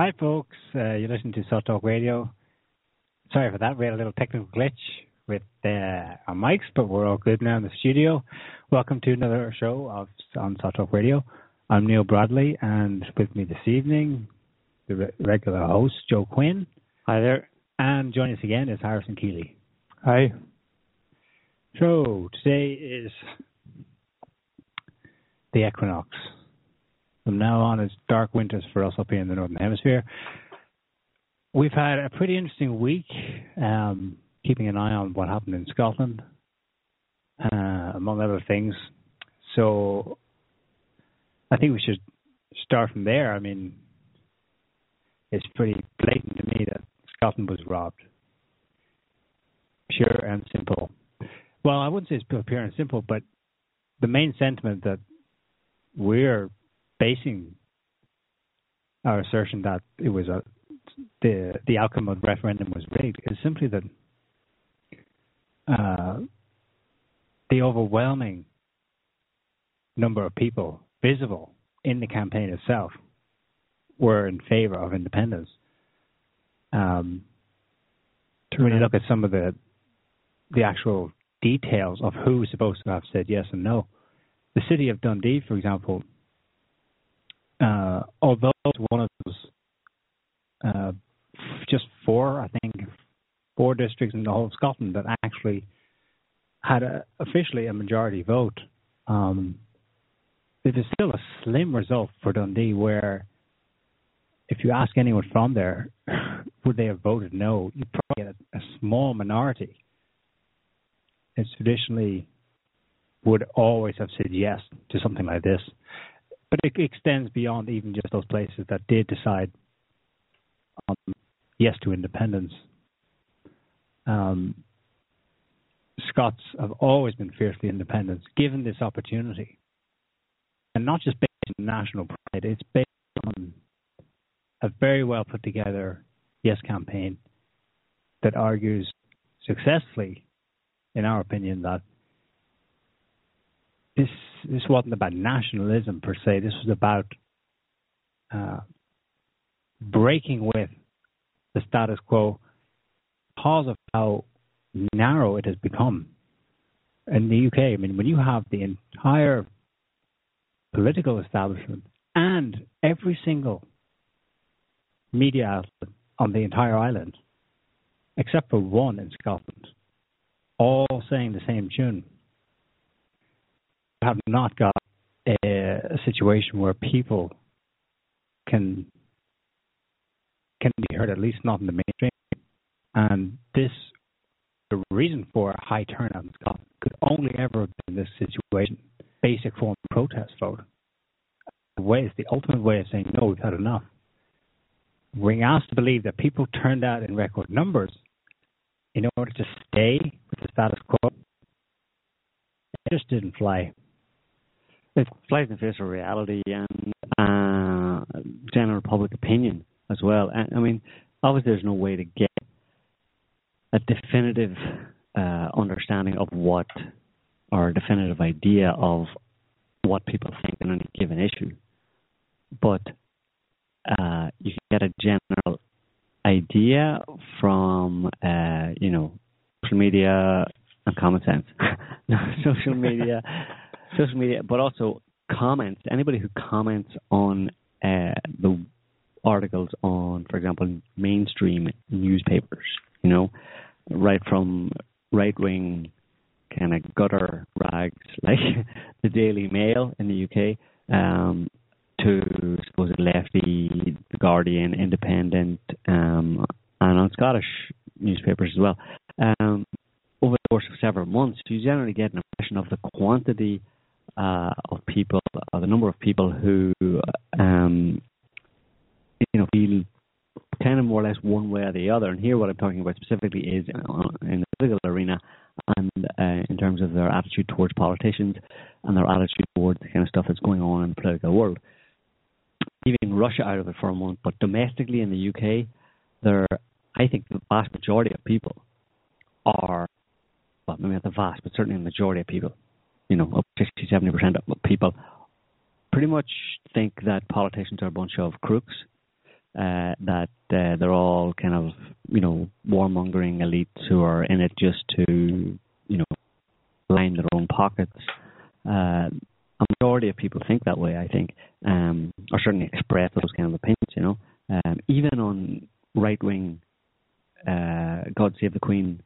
Hi, folks. Uh, you're listening to Sott Talk Radio. Sorry for that. We had a little technical glitch with uh, our mics, but we're all good now in the studio. Welcome to another show of on Sott Talk Radio. I'm Niall Bradley, and with me this evening, the re- regular host, Joe Quinn. Hi there. And joining us again is Harrison Koehli. Hi. So today is the equinox. From now on, it's dark winters for us in the northern hemisphere. We've had a pretty interesting week, um, keeping an eye on what happened in Scotland, uh, among other things. So I think we should start from there. I mean, it's pretty blatant to me that Scotland was robbed. Pure and simple. Well, I wouldn't say it's pure and simple, but the main sentiment that we're basing our assertion that it was a the the outcome of the referendum was rigged is simply that uh, the overwhelming number of people visible in the campaign itself were in favor of independence. Um, to really look at some of the the actual details of who was supposed to have said yes and no. The city of Dundee, for example, uh, although it's one of those uh, just four, I think, four districts in the whole of Scotland that actually had a, officially a majority vote, um, it is still a slim result for Dundee where if you ask anyone from there, would they have voted no? You'd probably get a, a small minority. It's traditionally would always have said yes to something like this. But it extends beyond even just those places that did decide um, yes to independence. Um, Scots have always been fiercely independent, given this opportunity. And not just based on national pride, it's based on a very well put together yes campaign that argues successfully, in our opinion, that this this wasn't about nationalism per se. This was about uh, breaking with the status quo because of how narrow it has become in the UK. I mean, when you have the entire political establishment and every single media outlet on the entire island, except for one in Scotland, all saying the same tune. Have not got a, a situation where people can can be heard, at least not in the mainstream. And this, the reason for a high turnout in Scotland could only ever have been this situation, basic form of protest vote. The way is the ultimate way of saying no, we've had enough we're asked to believe that people turned out in record numbers in order to stay with the status quo. It just didn't fly. It flies in the face of reality and uh, general public opinion as well. And, I mean, obviously, there's no way to get a definitive uh, understanding of what, or a definitive idea of what people think on any given issue. But uh, you can get a general idea from uh, you know social media and common sense. social media, social media, but also comments, anybody who comments on uh, the articles on, for example, mainstream newspapers, you know, right from right wing kind of gutter rags like the Daily Mail in the UK um, to suppose lefty, the Guardian, Independent, um, and on Scottish newspapers as well. Um, over the course of several months, you generally get an impression of the quantity uh, of people, or the number of people who, um, you know, feel kind of more or less one way or the other. And here, what I'm talking about specifically is in the political arena and uh, in terms of their attitude towards politicians and their attitude towards the kind of stuff that's going on in the political world. Leaving Russia out of it for a moment, but domestically in the UK, there, I think the vast majority of people are, well, maybe not the vast, but certainly the majority of people, you know, up to 60, 70% of people, pretty much think that politicians are a bunch of crooks uh, that uh, they're all kind of you know warmongering elites who are in it just to you know line their own pockets. Uh, a majority of people think that way, I think, um, or certainly express those kind of opinions. You know, um, even on right wing uh, God Save the Queen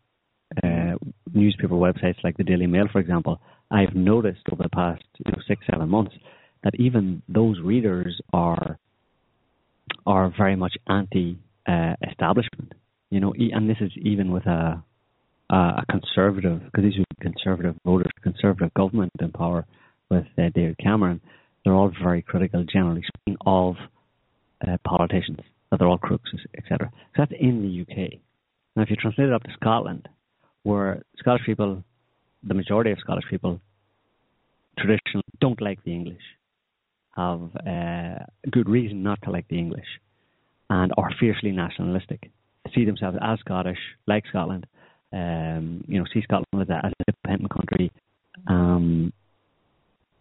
uh, newspaper websites like the Daily Mail, for example, I've noticed over the past you know, six seven months that even those readers are are very much anti-establishment. Uh, you know, and this is even with a a conservative, because these are conservative voters, conservative government in power with uh, David Cameron. They're all very critical, generally speaking, of uh, politicians that they're all crooks, etc. So that's in the UK. Now, if you translate it up to Scotland, where Scottish people, the majority of Scottish people, traditionally don't like the English, have uh, good reason not to like the English and are fiercely nationalistic, see themselves as Scottish, like Scotland, um, you know, see Scotland as, a, as an independent country. Um,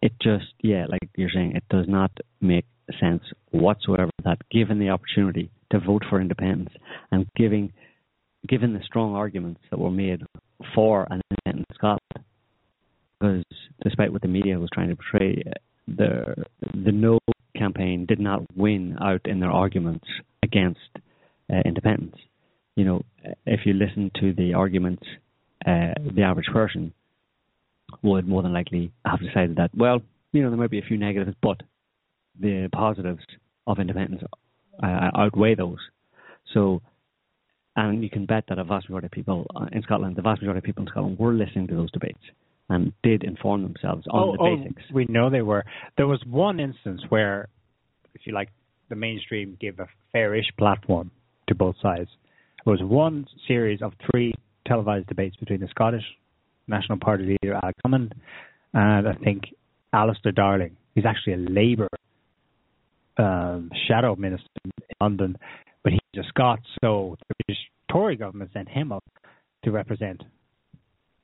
it just, yeah, like you're saying, it does not make sense whatsoever that given the opportunity to vote for independence and giving, given the strong arguments that were made for an independent Scotland, because despite what the media was trying to portray, the the no campaign did not win out in their arguments against uh, independence. You know, if you listen to the arguments, uh, the average person would more than likely have decided that, well, you know, there might be a few negatives, but the positives of independence uh, outweigh those. So, and you can bet that a vast majority of people uh, in Scotland, the vast majority of people in Scotland, were listening to those debates and did inform themselves on oh, the oh, basics. We know they were. There was one instance where, if you like, the mainstream gave a fairish platform to both sides. There was one series of three televised debates between the Scottish National Party leader Alex Salmond and I think Alistair Darling, who's actually a Labour um, shadow minister in London, but he's a Scot, so the British Tory government sent him up to represent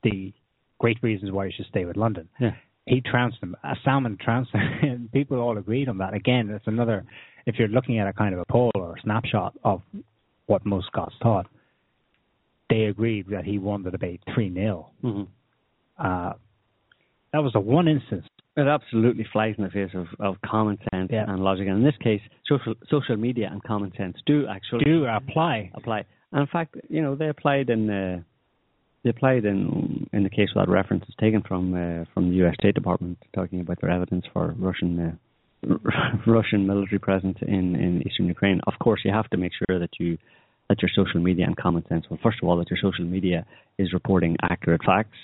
the great reasons why you should stay with London. Yeah. He trounced them. A Salmond trounced them. and people all agreed on that. Again, it's another, if you're looking at a kind of a poll or a snapshot of what most Scots thought, they agreed that he won the debate 3 0. Mm-hmm. Uh, that was the one instance. It absolutely flies in the face of, of common sense Yeah. and logic. And in this case, social social media and common sense do actually Do apply. apply. And in fact, you know, they applied in uh, they applied in in the case where that reference is taken from uh, from the U.S. State Department, talking about their evidence for Russian uh, Russian military presence in in eastern Ukraine. Of course, you have to make sure that you that your social media and common sense. Well, first of all, that your social media is reporting accurate facts.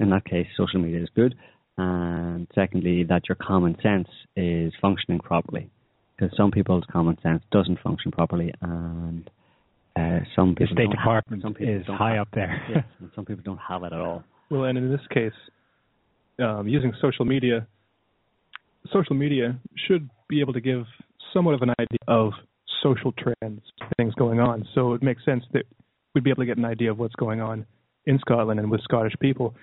In that case, social media is good. And secondly, that your common sense is functioning properly, because some people's common sense doesn't function properly, and uh, some The people State don't Department have, some people is don't high have- up there. yes, and some people don't have it at all. Well, and in this case, um, using social media, social media should be able to give somewhat of an idea of social trends, things going on. So it makes sense that we'd be able to get an idea of what's going on in Scotland and with Scottish people.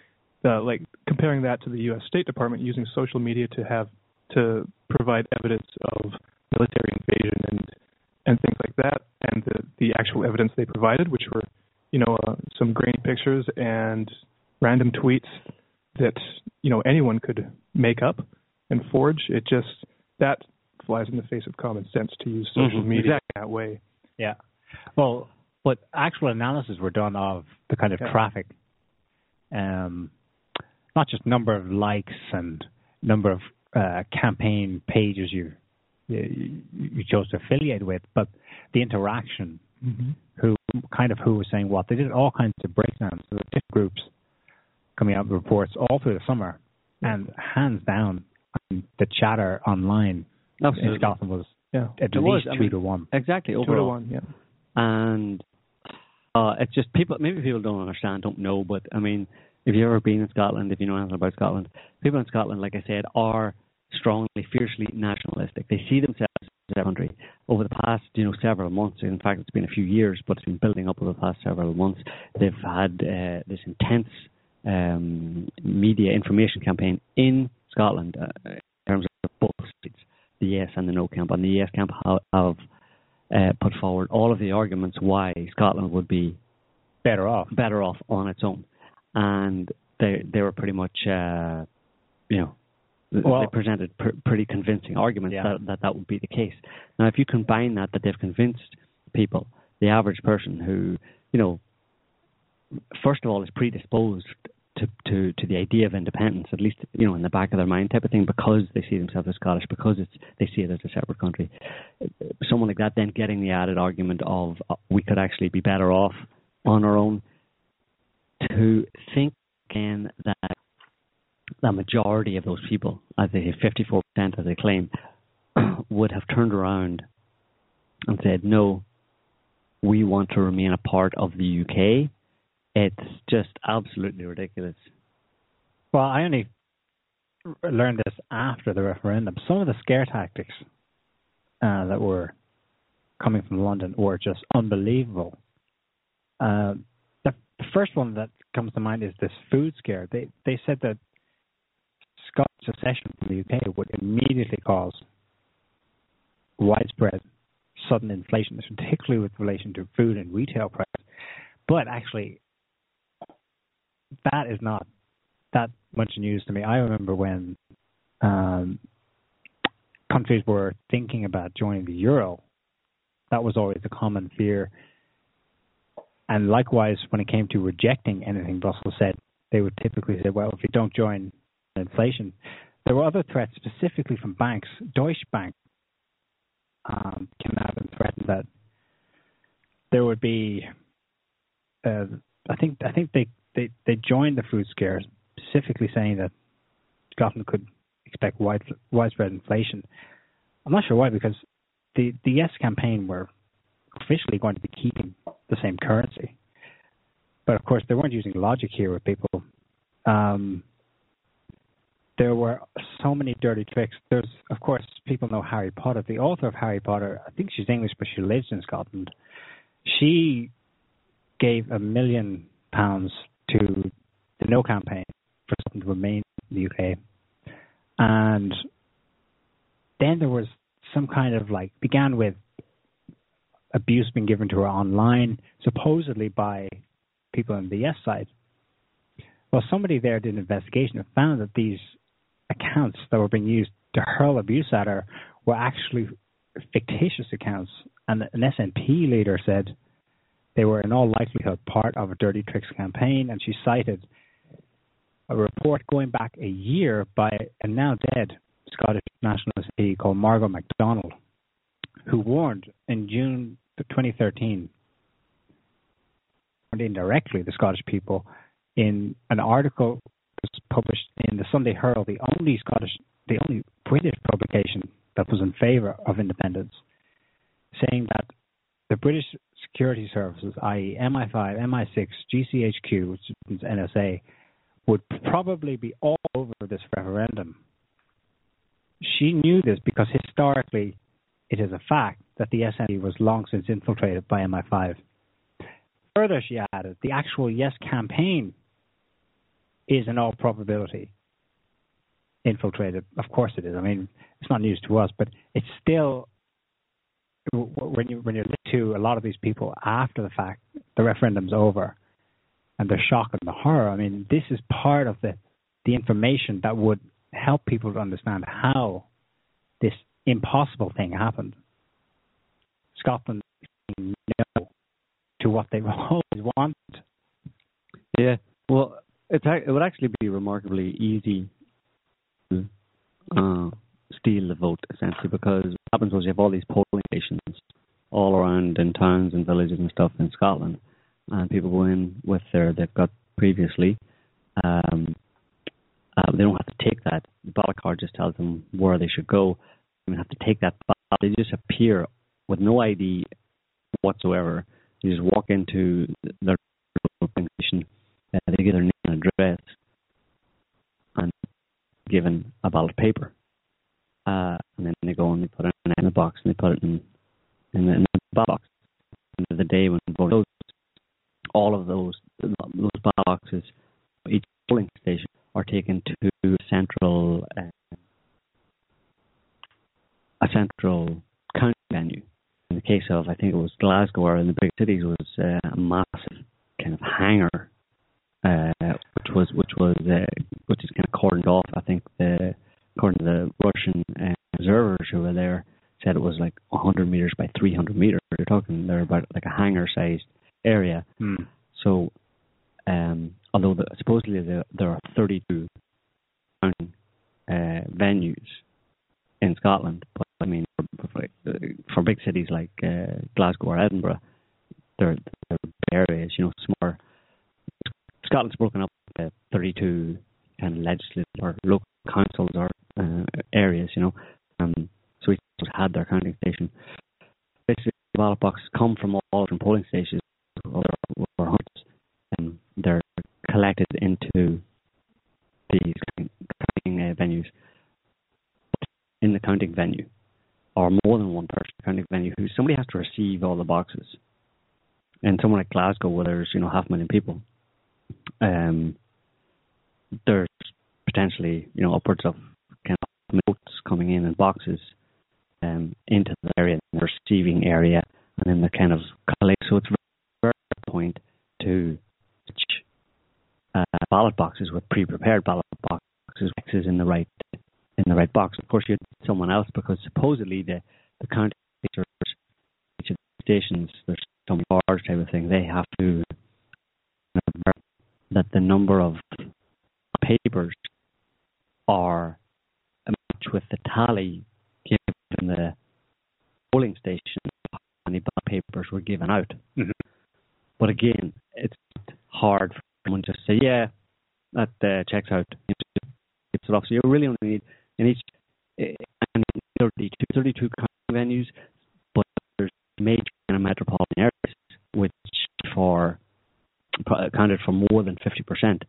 Uh, like comparing that to the U.S. State Department using social media to have to provide evidence of military invasion and and things like that, and the the actual evidence they provided, which were you know uh, some grainy pictures and random tweets that you know anyone could make up and forge. It just that flies in the face of common sense to use social Mhm, media exactly. that way. Yeah. Well, but actual analysis were done of the kind of Yeah. traffic, um, not just number of likes and number of uh, campaign pages you, you you chose to affiliate with, but the interaction, Mm-hmm. who kind of who was saying what. They did all kinds of breakdowns. There were different groups coming out with reports all through the summer, and hands down, the chatter online in Scotland was Yeah, at It was, least I two mean, to one. Exactly. two to one. Yeah. and uh, it's just people. Maybe people don't understand, don't know, but I mean, if you've ever been in Scotland, if you know anything about Scotland, people in Scotland, like I said, are strongly, fiercely nationalistic. They see themselves as a country. Over the past, you know, several months, in fact, it's been a few years, but it's been building up over the past several months. They've had uh, this intense um, media information campaign in Scotland uh, in terms of both sides, the yes and the no camp. And the yes camp have, have uh, put forward all of the arguments why Scotland would be Better off. better off on its own, and they they were pretty much uh, you know Well- they presented pr- pretty convincing arguments Yeah. that, that that would be the case. Now, if you combine that that they've convinced people, the average person who you know first of all is predisposed to, to, to the idea of independence, at least you know in the back of their mind type of thing, because they see themselves as Scottish, because it's they see it as a separate country. Someone like that then getting the added argument of uh, we could actually be better off on our own. To think that the majority of those people, as they say, 54% as they claim, would have turned around and said, no, we want to remain a part of the UK. It's just absolutely ridiculous. Well, I only learned this after the referendum. Some of the scare tactics uh, that were coming from London were just unbelievable. Uh, the, first one that comes to mind is this food scare. They they said that Scots secession from the UK would immediately cause widespread sudden inflation, particularly with relation to food and retail prices. But actually, that is not that much news to me. I remember when um, countries were thinking about joining the euro, that was always a common fear. And likewise, when it came to rejecting anything Brussels said, they would typically say, well, if you don't join inflation. There were other threats specifically from banks. Deutsche Bank um, came out and threatened that there would be, uh, I think, I think they, they, they joined the food scare specifically saying that Scotland could expect wide, widespread inflation. I'm not sure why, because the, the Yes campaign were officially going to be keeping the same currency. But of course, they weren't using logic here with people. Um, there were so many dirty tricks. There's, of course, people know Harry Potter. The author of Harry Potter, I think she's English, but she lives in Scotland. She gave a million pounds to the No campaign for Scotland to remain in the UK. And then there was some kind of like, began with abuse being given to her online, supposedly by people on the yes side. Well, somebody there did an investigation and found that these accounts that were being used to hurl abuse at her were actually fictitious accounts. And an SNP leader said they were in all likelihood part of a Dirty Tricks campaign, and she cited a report going back a year by a now dead Scottish nationalist called Margo MacDonald, who warned in June 2013, warned indirectly the Scottish people in an article published in the Sunday Herald, the only Scottish, the only British publication that was in favour of independence, saying that the British security services, i.e., MI5, MI6, GCHQ, which is NSA, would probably be all over this referendum. She knew this because historically it is a fact that the SNP was long since infiltrated by MI5. Further, she added, the actual Yes campaign is in all probability infiltrated. Of course it is. I mean, it's not news to us, but it's still when you when you listen to a lot of these people after the fact, the referendum's over, and the shock and the horror. I mean, this is part of the the information that would help people to understand how this impossible thing happened. Scotland no to what they've always wanted. Yeah, well, it's it would actually be remarkably easy to uh, steal the vote essentially because what happens was you have all these polling stations all around in towns and villages and stuff in Scotland, and people go in with their they've got previously. Um, uh, they don't have to take that. The ballot card just tells them where they should go. They don't have to take that ballot. They just appear with no ID whatsoever. You just walk into their station, uh, they give their name and address, and given a ballot paper. Uh, and then they go and they put it in the box and they put it in in the, in the ballot box. End of the day when voting all of those those ballot boxes, each polling station are taken to central uh, a central counting venue. In the case of I think it was Glasgow or in the big cities was uh, a massive kind of hangar, uh, which was which was uh, which is kind of cordoned off. I think the according to the Russian uh, observers who were there said it was like 100 meters by 300 meters. You're talking they're about like a hangar-sized area. Hmm. So, um, although the, supposedly there, there are 32 uh, venues in Scotland, but I for, big cities like uh, Glasgow or Edinburgh, they're, they're areas, you know, smaller. Scotland's broken up into 32 kind of legislative or local councils or uh, areas, you know. Um, so we had their counting station. Basically, the ballot boxes come from all different polling stations or, or hunts, and they're collected into these counting uh, venues. In the counting venue, or more than one person counting venue, who somebody has to receive all the boxes. And somewhere like Glasgow, where there's you know half a million people, um, there's potentially you know upwards of kind of votes coming in in boxes um, into the area, the receiving area, and then the kind of collect. So it's very point to uh, ballot boxes with pre-prepared ballot boxes X's in the right in the right box. Of course, you need someone else because supposedly the the county each of the stations there's some large type of thing. They have to that the number of papers are matched with the tally given in the polling station how many papers were given out. Mm-hmm. But again, it's hard for someone to say, yeah, that uh, checks out. It's off. So you're really only need in each and eh, 32, 32 venues, but there's major kind of metropolitan areas which for accounted for more than 50%. So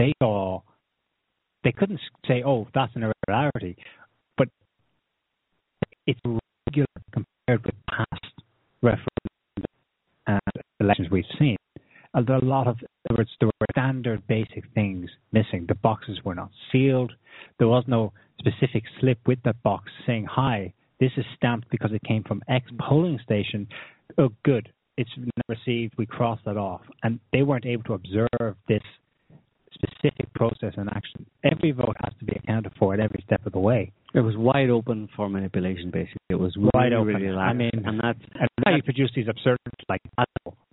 they saw. They couldn't say, "Oh, that's an irregularity," but it's regular compared with past referendums and elections we've seen. And there are a lot of there were, standard basic things missing. The boxes were not sealed. There was no specific slip with that box saying, "Hi, this is stamped because it came from X polling station." Oh, good. It's received. We crossed that off, and they weren't able to observe this specific process and action. Every vote has to be accounted for at every step of the way. It was wide open for manipulation, basically. It was really, Wide open. really I mean, and that's And now you produce these absurdities like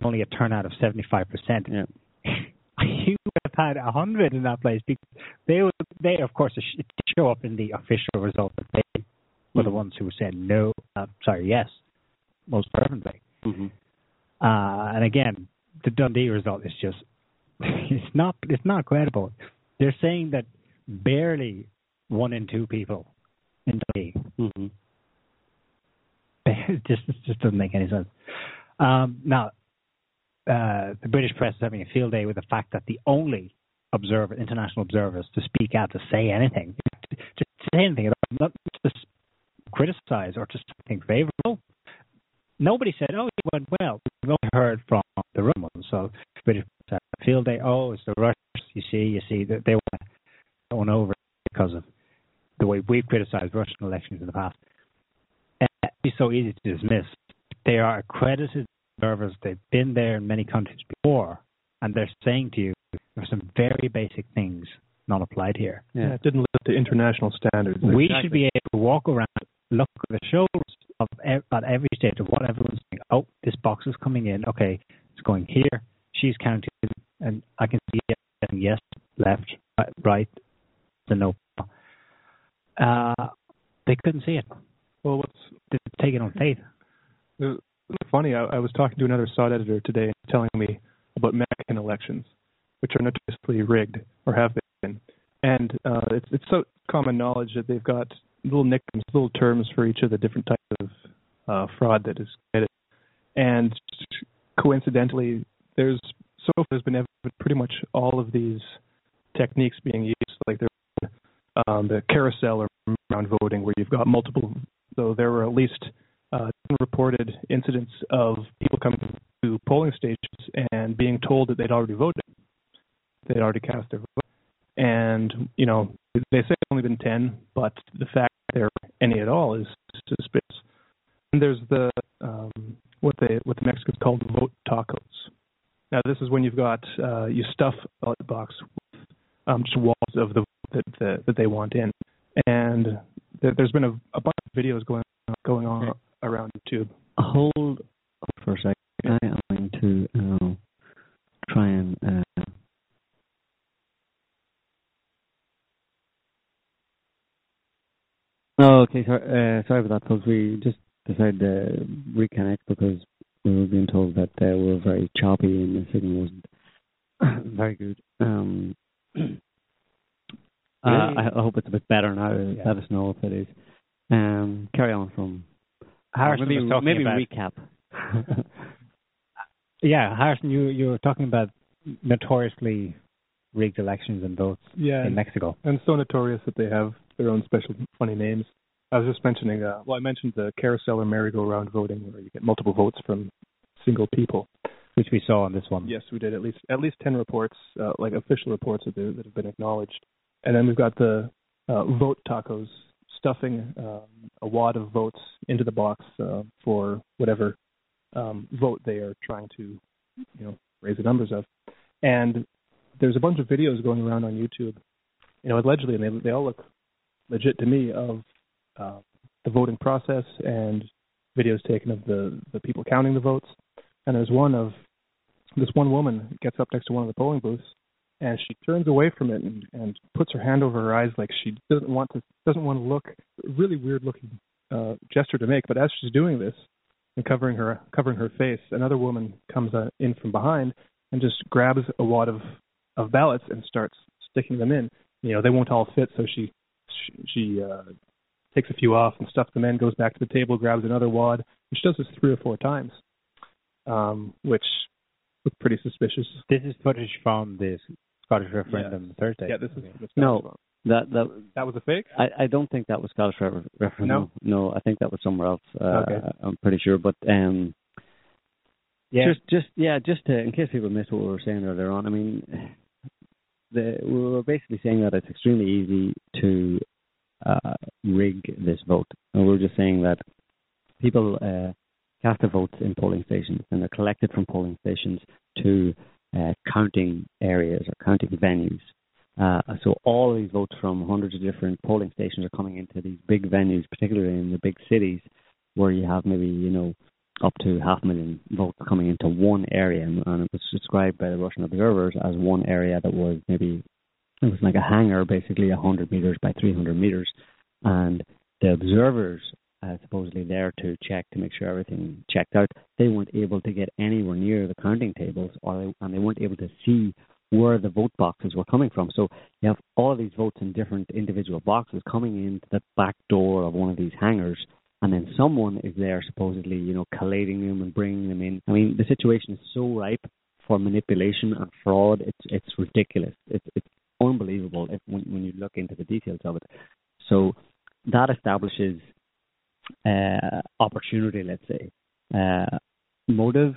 only a turnout of seventy-five percent. yeah. you would have had a hundred in that place because they would, they of course sh- show up in the official result that they were the Mhm. ones who said no, uh, sorry, yes, most fervently. hmm Uh, and again, the Dundee result is just it's not it's not credible. They're saying that barely one in two people in Dundee. hmm It just it just doesn't make any sense. Um, now, uh, the British press is having a field day with the fact that the only observer, international observers, to speak out to say anything, to, to say anything all, not to criticize or to think favourable. Nobody said, "Oh, it went well." We've only heard from the Romans, so British a field day. Oh, it's the Russians. You see, you see that they were going over because of the way we've criticised Russian elections in the past. And It's so easy to dismiss. They are accredited observers. They've been there in many countries before, and they're saying to you there are some very basic things not applied here. Yeah, Yeah. it didn't live up to international standards. We Exactly. should be able to walk around, look at the shoulders of at every stage of what everyone's saying. Oh, this box is coming in. Okay, it's going here. She's counting, and I can see it yes, left, right, the no. Uh, they couldn't see it. Well, what's They take it on faith. It funny. I, I was talking to another Sott editor today, telling me about Mexican elections, which are notoriously rigged or have been. And uh, it's it's so common knowledge that they've got little nicknames, little terms for each of the different types of uh, fraud that is committed. And coincidentally, there's so far there's been pretty much all of these techniques being used. Like um, the carousel or round voting, where you've got multiple. So there were at least uh, reported incidents of people coming to polling stations and being told that they'd already voted, they'd already cast their vote, and you know they say it's only been ten, but the fact that there are any at all is suspicious. And there's the um, what they what the Mexicans call vote tacos. Now this is when you've got uh, you stuff a ballot box with um, just walls of the that, that that they want in, and there, there's been a, a bunch of videos going going on around YouTube. Hold for a second. I am going to uh, try and. Uh, Oh, okay. Sorry, uh, sorry about that, folks. We just decided to reconnect because we were being told that they were very choppy and the signal wasn't very good. Um, uh, I, I hope it's a bit better now. Yeah. Let us know if it is. Um, carry on from. Harrison maybe was talking maybe about recap. yeah, Harrison, you you were talking about notoriously rigged elections and votes Yeah, in Mexico. and so notorious that they have their own special funny names. I was just mentioning, uh, well, I mentioned the carousel or merry-go-round voting, where you get multiple votes from single people. which we saw on this one. Yes, we did at least at least ten reports, uh, like official reports that, that have been acknowledged. And then we've got the uh, vote tacos, stuffing um, a wad of votes into the box uh, for whatever um, vote they are trying to, you know, raise the numbers of. And there's a bunch of videos going around on YouTube, you know, allegedly, and they they all look legit to me of uh, the voting process and videos taken of the the people counting the votes. And there's one of this one woman gets up next to one of the polling booths and she turns away from it and, and puts her hand over her eyes like she doesn't want to doesn't want to look really weird looking uh, gesture to make. But as she's doing this and covering her covering her face, another woman comes uh, in from behind and just grabs a wad of of ballots and starts sticking them in. You know, they won't all fit, so she she, she uh, takes a few off and stuffs them in, goes back to the table, grabs another wad. And she does this three or four times, um, which looked pretty suspicious. This is footage from the Scottish referendum Yes. Thursday. Yeah, this is the Scottish No. one. That that That was a fake. I, I don't think that was Scottish re- referendum. No, I think that was somewhere else. Uh, Okay. I'm pretty sure, but um, yeah. just just yeah, just to, in case people missed what we were saying earlier on. I mean, the, we were basically saying that it's extremely easy to uh, rig this vote, and We're just saying that people uh, cast their votes in polling stations, and they're collected from polling stations to uh, counting areas or counting venues. Uh, so all these votes from hundreds of different polling stations are coming into these big venues, particularly in the big cities, where you have maybe you know up to half a million votes coming into one area, and and it was described by the Russian observers as one area that was maybe it was like a hangar, basically 100 meters by 300 meters, and the observers uh, supposedly there to check to make sure everything checked out. They weren't able to get anywhere near the counting tables, or they, and they weren't able to see where the vote boxes were coming from. So you have all these votes in different individual boxes coming into the back door of one of these hangars, and then someone is there supposedly, you know, collating them and bringing them in. I mean, the situation is so ripe for manipulation and fraud. It's it's ridiculous. It's it's unbelievable if, when when you look into the details of it. So that establishes uh, opportunity, let's say. Uh, motive,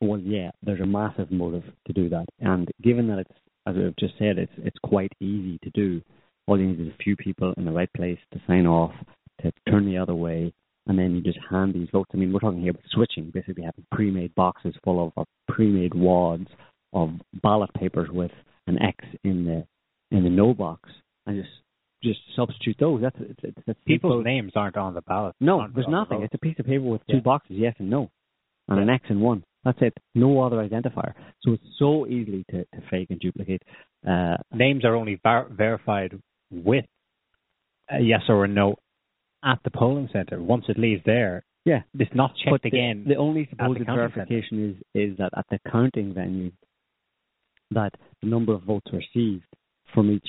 well, yeah, there's a massive motive to do that. And given that it's, as I've just said, it's it's quite easy to do. All you need is a few people in the right place to sign off, to turn the other way, and then you just hand these votes. I mean, we're talking here about switching, basically having pre-made boxes full of pre-made wads of ballot papers with an X in the in the no box, and just just substitute those. That's it's, that's People's names aren't on the ballot. No, aren't there's on the nothing. It's a piece of paper with two Yeah. boxes, yes and no, and an X and one. That's it. No other identifier. So it's so easily to, to fake and duplicate. Uh, Names are only ver- verified with a yes or a no at the polling center. Once it leaves there, yeah, it's not checked but the, again. the only the supposed counting verification is is that at the counting venue, that the number of votes received from each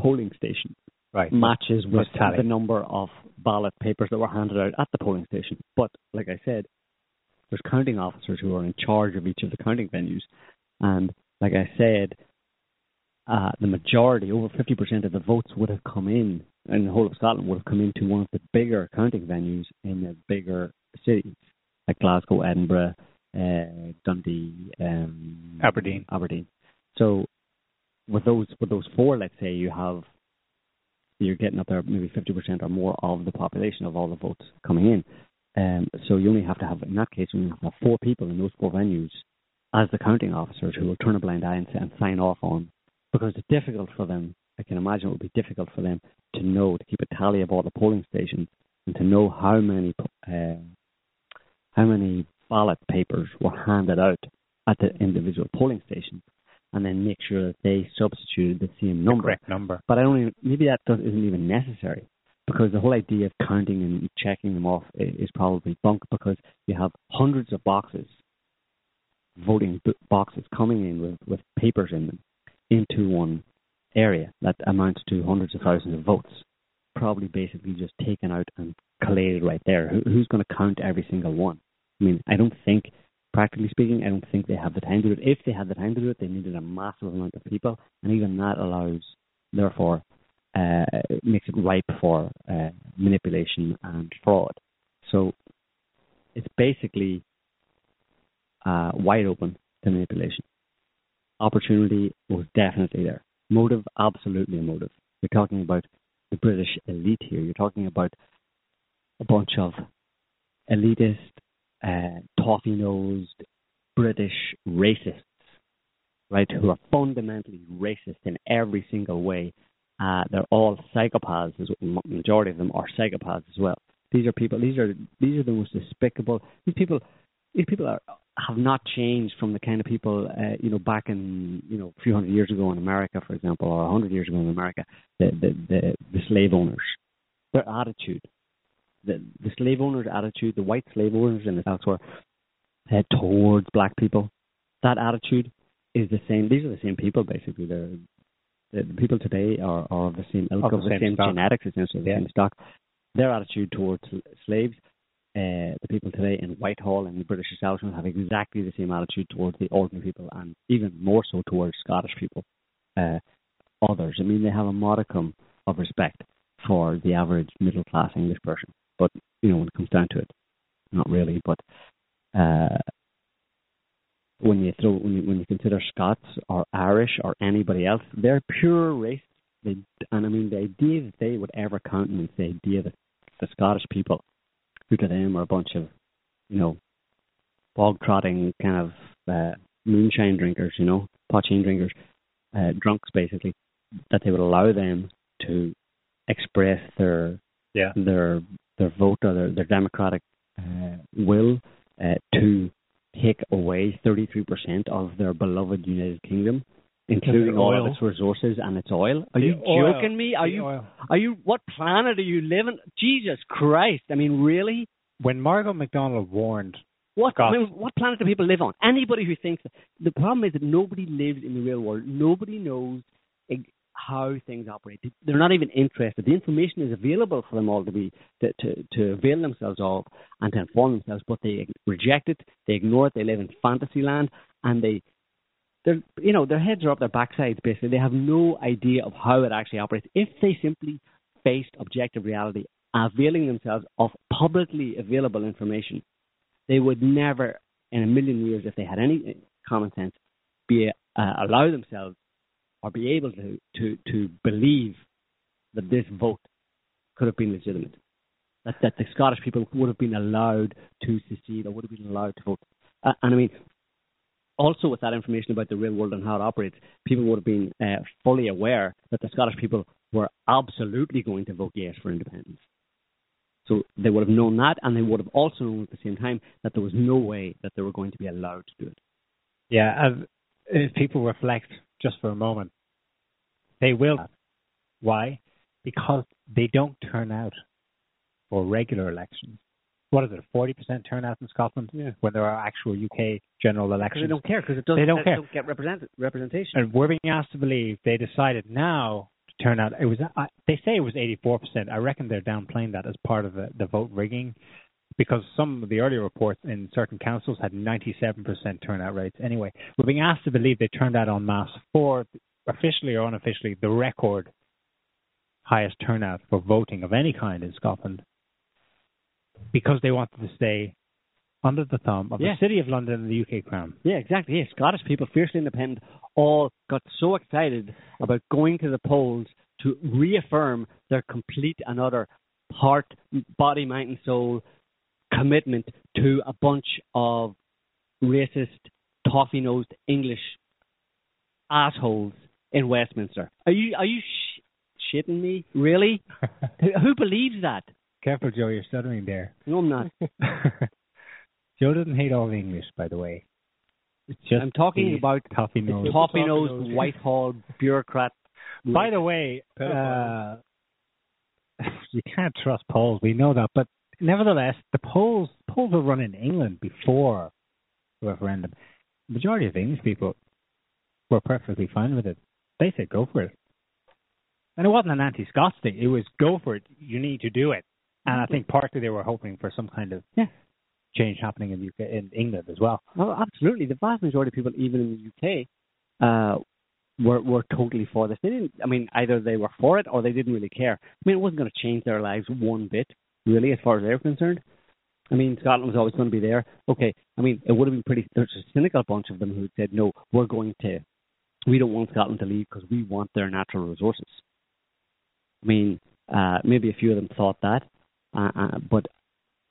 polling station right. matches with the number of ballot papers that were handed out at the polling station. But like I said, there's counting officers who are in charge of each of the counting venues, and like I said, uh, the majority, over 50% of the votes would have come in, in the whole of Scotland, would have come into one of the bigger counting venues in the bigger cities, like Glasgow, Edinburgh, uh, Dundee, um, Aberdeen. Aberdeen. So with those with those four, let's say you have you're getting up there maybe 50% or more of the population of all the votes coming in. Um, so you only have to have, in that case, you only have to have four people in those four venues as the counting officers who will turn a blind eye and, and sign off on, because it's difficult for them. I can imagine it would be difficult for them to know to keep a tally of all the polling stations and to know how many uh, how many ballot papers were handed out at the individual polling station, and then make sure that they substituted the same The number. correct number. But I don't even, maybe that doesn't, isn't even necessary because the whole idea of counting and checking them off is probably bunk because you have hundreds of boxes, voting boxes coming in with, with papers in them into one area that amounts to hundreds of thousands of votes. Probably basically just taken out and collated right there. Who, who's going to count every single one? I mean, I don't think, practically speaking, I don't think they have the time to do it. If they had the time to do it, they needed a massive amount of people, and even that allows, therefore, uh, makes it ripe for uh, manipulation and fraud. So it's basically uh, wide open to manipulation. Opportunity was definitely there. Motive, absolutely a motive. You're talking about the British elite here. You're talking about a bunch of elitist, uh, toffee-nosed British racists, right? Who are fundamentally racist in every single way. Uh, they're all psychopaths. Well. Majority of them are psychopaths as well. These are people. These are these are the most despicable. These people. These people are have not changed from the kind of people, uh, you know, back in, you know, a few hundred years ago in America, for example, or a hundred years ago in America, the, the, the, the slave owners, their attitude, the, the slave owners' attitude, the white slave owners and elsewhere, uh, towards black people, that attitude is the same. These are the same people, basically. They're, the, the people today are, are of the same ilk, of, the the same same, genetics, essentially, the Yeah. same stock. Their attitude towards slaves uh, the people today in Whitehall and the British establishment have exactly the same attitude towards the ordinary people and even more so towards Scottish people. Uh, others, I mean, they have a modicum of respect for the average middle class English person. But, you know, when it comes down to it, not really. But uh, when you throw when you, when you consider Scots or Irish or anybody else, they're pure race. They, and I mean, the idea that they would ever countenance the idea that the Scottish people who to them are a bunch of, you know, bog trotting kind of uh, moonshine drinkers, you know, poteen drinkers, uh, drunks basically, that they would allow them to express their Yeah. their their vote or their, their democratic uh, will uh, to take away 33% of their beloved United Kingdom, including all of its resources and its oil. Are The you oil. joking me? Are The you oil. are you what planet are you living? Jesus Christ! I mean, really? When Margaret MacDonald warned, What I mean, what planet do people live on? Anybody who thinks the problem is that nobody lives in the real world. Nobody knows how things operate. They're not even interested. The information is available for them all to be to, to to avail themselves of and to inform themselves, but they reject it. They ignore it. They live in fantasy land, and they they're you know their heads are up their backsides. Basically, they have no idea of how it actually operates. If they simply faced objective reality, availing themselves of publicly available information, they would never, in a million years, if they had any common sense, be uh, allow themselves or be able to, to to believe that this vote could have been legitimate. That that the Scottish people would have been allowed to secede or would have been allowed to vote. Uh, and I mean, also with that information about the real world and how it operates, people would have been uh, fully aware that the Scottish people were absolutely going to vote yes for independence. So they would have known that, and they would have also known at the same time that there was no way that they were going to be allowed to do it. yeah, if people reflect just for a moment, they will. Uh, Why? Because they don't turn out for regular elections. What is it, a 40% turnout in Scotland when there are actual UK general elections? they don't care, because it doesn't, They don't care. get represent, representation. and we're being asked to believe they decided now to turn out. It was I they say it was 84%. I reckon they're downplaying that as part of the, the vote rigging, because some of the earlier reports in certain councils had 97% turnout rates. Anyway, we're being asked to believe they turned out en masse for officially or unofficially the record highest turnout for voting of any kind in Scotland, because they wanted to stay under the thumb of Yeah. the City of London and the UK Crown. Yeah, exactly. Yeah, Scottish people, fiercely independent, all got so excited about going to the polls to reaffirm their complete and utter heart, body, mind, and soul commitment to a bunch of racist, toffee nosed English assholes in Westminster. Are you are you sh- shitting me? Really? Who who believes that? Careful, Joe, you're stuttering there. No, I'm not. Joe doesn't hate all the English, by the way. It's just I'm talking about coffee nose. toffee nosed Whitehall bureaucrat. By the way, uh, you can't trust polls. We know that, but nevertheless, the polls polls were run in England before the referendum. The majority of English people were perfectly fine with it. They said go for it, and it wasn't an anti-Scots thing. It was go for it. You need to do it, and I think partly they were hoping for some kind of Yeah. change happening in the UK in England as well. Oh, absolutely. The vast majority of people, even in the UK, uh, were were totally for this. They didn't. I mean, either they were for it or they didn't really care. I mean, it wasn't going to change their lives one bit, really, as far as they were concerned. I mean, Scotland was always going to be there. Okay. I mean, it would have been pretty. There's a cynical bunch of them who said, "No, we're going to. We don't want Scotland to leave because we want their natural resources." I mean, uh, maybe a few of them thought that, uh, uh, but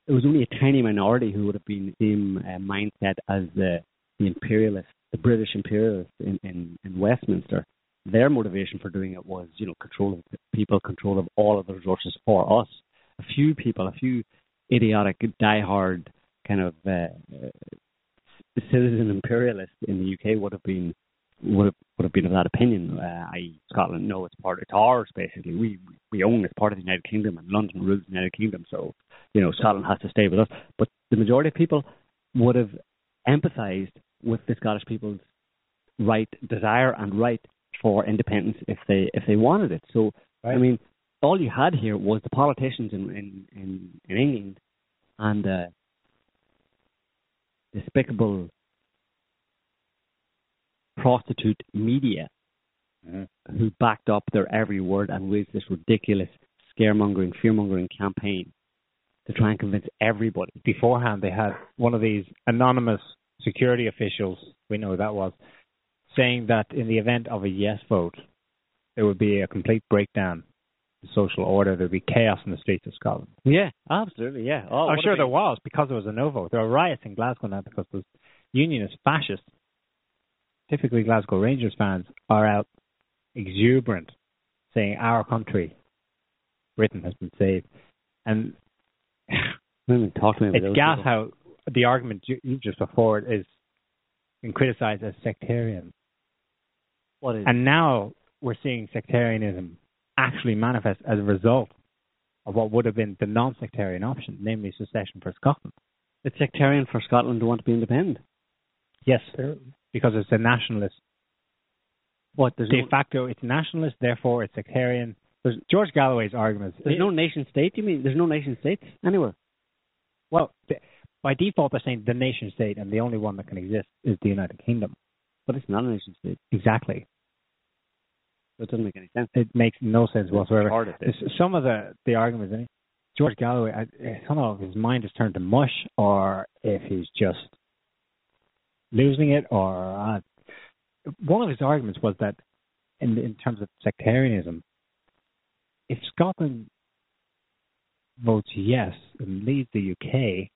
it was only a tiny minority who would have been the same uh, mindset as the the imperialists, the British imperialists in, in, in Westminster. Their motivation for doing it was, you know, control of people, control of all of the resources for us. A few people, a few idiotic, diehard kind of uh, uh, citizen imperialists in the UK would have been would have, would have been of that opinion. Uh, I Scotland, no, it's part, it's ours basically. We we own it, part of the United Kingdom, and London rules the United Kingdom. So you know, Scotland has to stay with us. But the majority of people would have empathised with the Scottish people's right desire and right for independence if they if they wanted it. So right. I mean, all you had here was the politicians in in in, in England and uh, despicable prostitute media mm-hmm. who backed up their every word and waged this ridiculous scaremongering, fearmongering campaign to try and convince everybody. Beforehand, they had one of these anonymous security officials, we know who that was, saying that in the event of a yes vote, there would be a complete breakdown in social order. There would be chaos in the streets of Scotland. Yeah, absolutely. Yeah. Oh, I'm sure there was because there was a no vote. There are riots in Glasgow now because the unionist fascists, typically Glasgow Rangers fans, are out exuberant, saying our country, Britain, has been saved. And talk to me it's gas how the argument you, you just put forward is been criticized as sectarian. What is? And now we're seeing sectarianism actually manifest as a result of what would have been the non-sectarian option, namely secession for Scotland. It's sectarian for Scotland to want to be independent. Yes, because it's a nationalist. What de no... facto, it's nationalist, therefore it's sectarian. There's George Galloway's arguments. There's it, no nation state. You mean there's no nation states anywhere? Well, by default, they're saying the nation state, and the only one that can exist is the United Kingdom. But it's not a nation state. Exactly. It doesn't make any sense. It makes no sense whatsoever. Some of the the arguments, George Galloway, I, I don't know if his mind has turned to mush or if he's just losing it. Or uh, one of his arguments was that, in in terms of sectarianism, if Scotland votes yes and leaves the UK,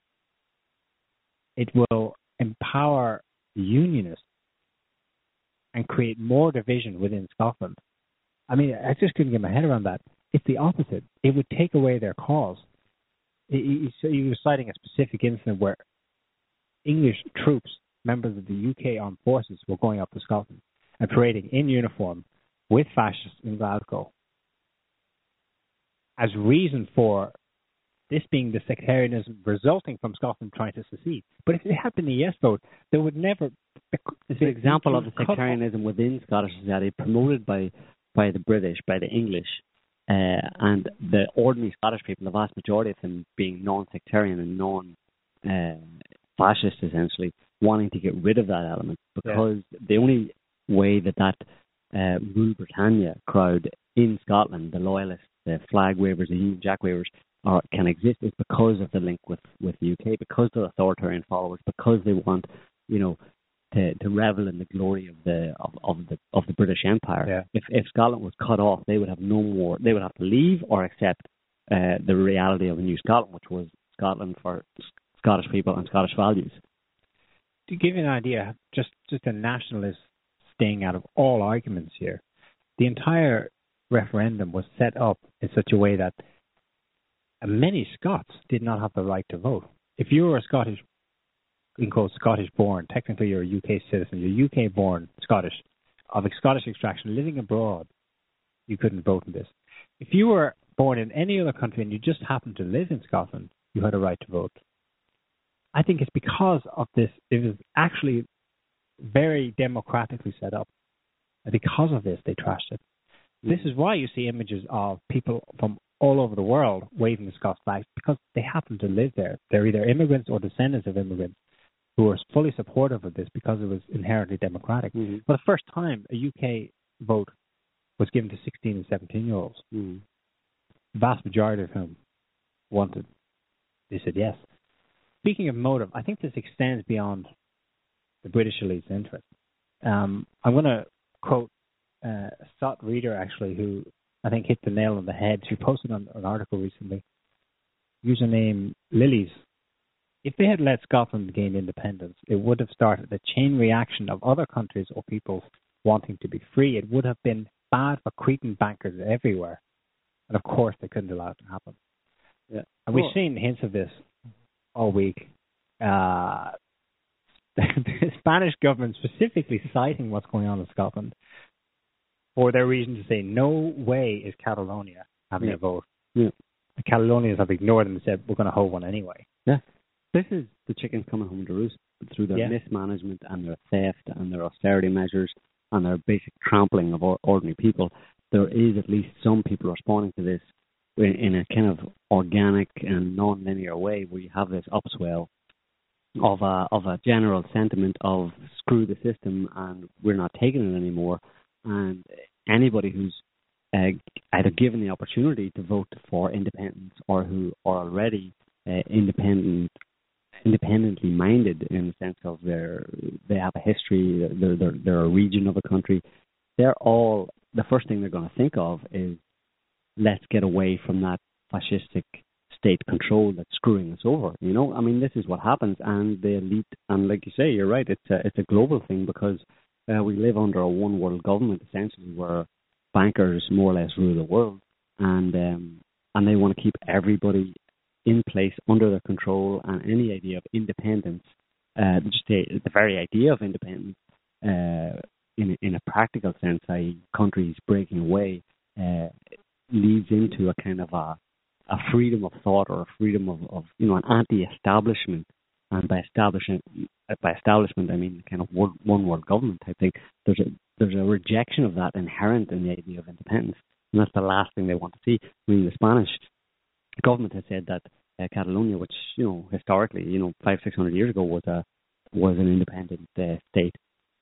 it will empower unionists and create more division within Scotland. I mean, I just couldn't get my head around that. It's the opposite. It would take away their cause. He, he was citing a specific incident where English troops, members of the UK armed forces, were going up to Scotland and parading in uniform with fascists in Glasgow as reason for this being the sectarianism resulting from Scotland trying to secede. But if it had been a yes vote, there would never. It's an example of the sectarianism within Scottish society promoted by by the British, by the English, uh, and the ordinary Scottish people, the vast majority of them being non-sectarian and non-fascist, uh, essentially, wanting to get rid of that element because yeah. the only way that that uh, Rule Britannia crowd in Scotland, the loyalists, the flag wavers, the Union Jack wavers, or can exist is because of the link with with the UK, because they're authoritarian followers, because they want, you know, to to revel in the glory of the of, of the of the British Empire. Yeah. If if Scotland was cut off, they would have no more. They would have to leave or accept uh, the reality of a new Scotland, which was Scotland for Scottish people and Scottish values. To give you an idea, just just a nationalist staying out of all arguments here, the entire referendum was set up in such a way that many Scots did not have the right to vote. If you were a Scottish, in quote, Scottish born, technically you're a UK citizen, you're UK born Scottish, of Scottish extraction, living abroad, you couldn't vote in this. If you were born in any other country and you just happened to live in Scotland, you had a right to vote. I think it's because of this, it was actually very democratically set up. And because of this, they trashed it. This is why you see images of people from all over the world waving the Scots flags because they happen to live there. They're either immigrants or descendants of immigrants who are fully supportive of this because it was inherently democratic. Mm-hmm. For the first time, a UK vote was given to 16 and 17 year olds, mm-hmm. the vast majority of whom wanted, they said yes. Speaking of motive, I think this extends beyond the British elite's interest. Um, I'm going to quote uh, a Sott reader, actually, who I think hit the nail on the head. She posted on an article recently. Username Lilies. If they had let Scotland gain independence, it would have started a chain reaction of other countries or peoples wanting to be free. It would have been bad for Cretan bankers everywhere. And of course, they couldn't allow it to happen. Yeah. And we've seen hints of this all week. Uh, the Spanish government specifically citing what's going on in Scotland for their reason to say no way is Catalonia having Yeah. a vote. Yeah. The Catalonians have ignored them and said we're going to hold one anyway. Yeah. This is the chickens coming home to roost through their Yeah. mismanagement and their theft and their austerity measures and their basic trampling of ordinary people. There is at least some people responding to this in, a kind of organic and non-linear way, where you have this upswell of a of a general sentiment of screw the system and we're not taking it anymore. And anybody who's uh, either given the opportunity to vote for independence or who are already uh, independent independently minded in the sense of their they have a history, they're they're, they're a region of a country. They're all the first thing they're going to think of is let's get away from that fascistic state control that's screwing us over. You know, I mean, this is what happens, and the elite, and like you say, you're right. It's a it's a global thing because uh, we live under a one world government essentially, where bankers more or less rule the world, and um, and they want to keep everybody in place under their control, and any idea of independence, uh, just the, the very idea of independence, uh, in in a practical sense, i.e., countries breaking away, uh, leads into a kind of a a freedom of thought or a freedom of, of you know an anti-establishment, and by establishment by establishment I mean kind of one, one world government type thing. There's a there's a rejection of that inherent in the idea of independence, and that's the last thing they want to see. I mean, the Spanish government has said that uh, Catalonia, which you know historically, you know, five six hundred years ago was a was an independent uh, state.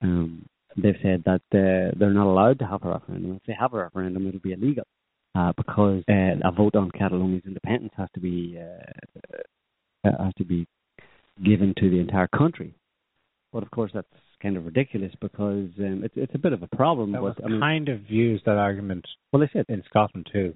Um, they've said that uh, they're not allowed to have a referendum. If they have a referendum, it'll be illegal uh, because uh, a vote on Catalonia's independence has to be uh, uh, has to be given to the entire country. But of course, that's kind of ridiculous because um, it's it's a bit of a problem. That was but I mean, kind of used that argument well, they said in Scotland too.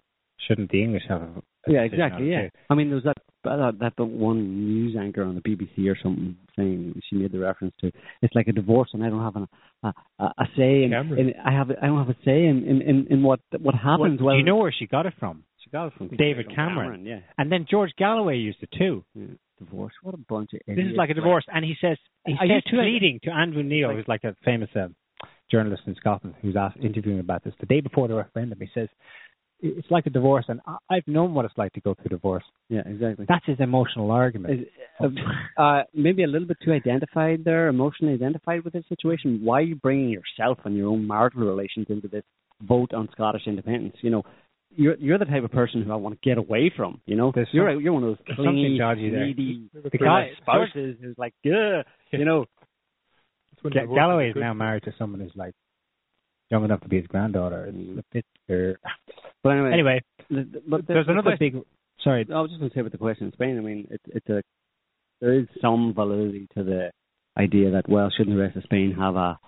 Shouldn't the English have a, a yeah, exactly. Yeah? I mean, there was that that that one news anchor on the BBC or something saying she made the reference to it's like a divorce, and I don't have an, a, a a say in, in I have I don't have a say in in in, in what what happens. Well, do you know where she got it from? she got it from David Cameron. Yeah. And then George Galloway used it too. yeah. Divorce. What a bunch of idiots. This is like a divorce, and he says he I says used to- pleading to Andrew Neil, like- who's like a famous uh, journalist in Scotland, who's asked, interviewing about this the day before the referendum. He says it's like a divorce, and I- I've known what it's like to go through divorce. Yeah, exactly. That's his emotional argument. Is, uh, uh, maybe a little bit too identified there, emotionally identified with this situation. Why are you bringing yourself and your own marital relations into this vote on Scottish independence? You know, you're you're the type of person who I want to get away from. You know, There's you're some- a- you're one of those clingy, needy The guy, spouses who's like, yeah, you know, That's when Ga- divorce Galloway is now married to someone who's like young enough to be his granddaughter. It's a bit. er, But anyway, Anyway, the, the, but the, there's another question- big. Sorry, I was just going to say about the question in Spain. I mean, it's it's a there is some validity to the idea that well, shouldn't the rest of Spain have a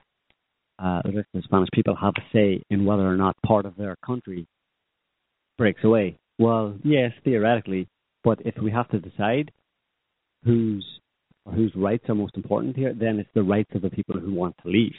uh, the rest of the Spanish people have a say in whether or not part of their country breaks away? Well, yes, theoretically, but if we have to decide whose whose rights are most important here, then it's the rights of the people who want to leave.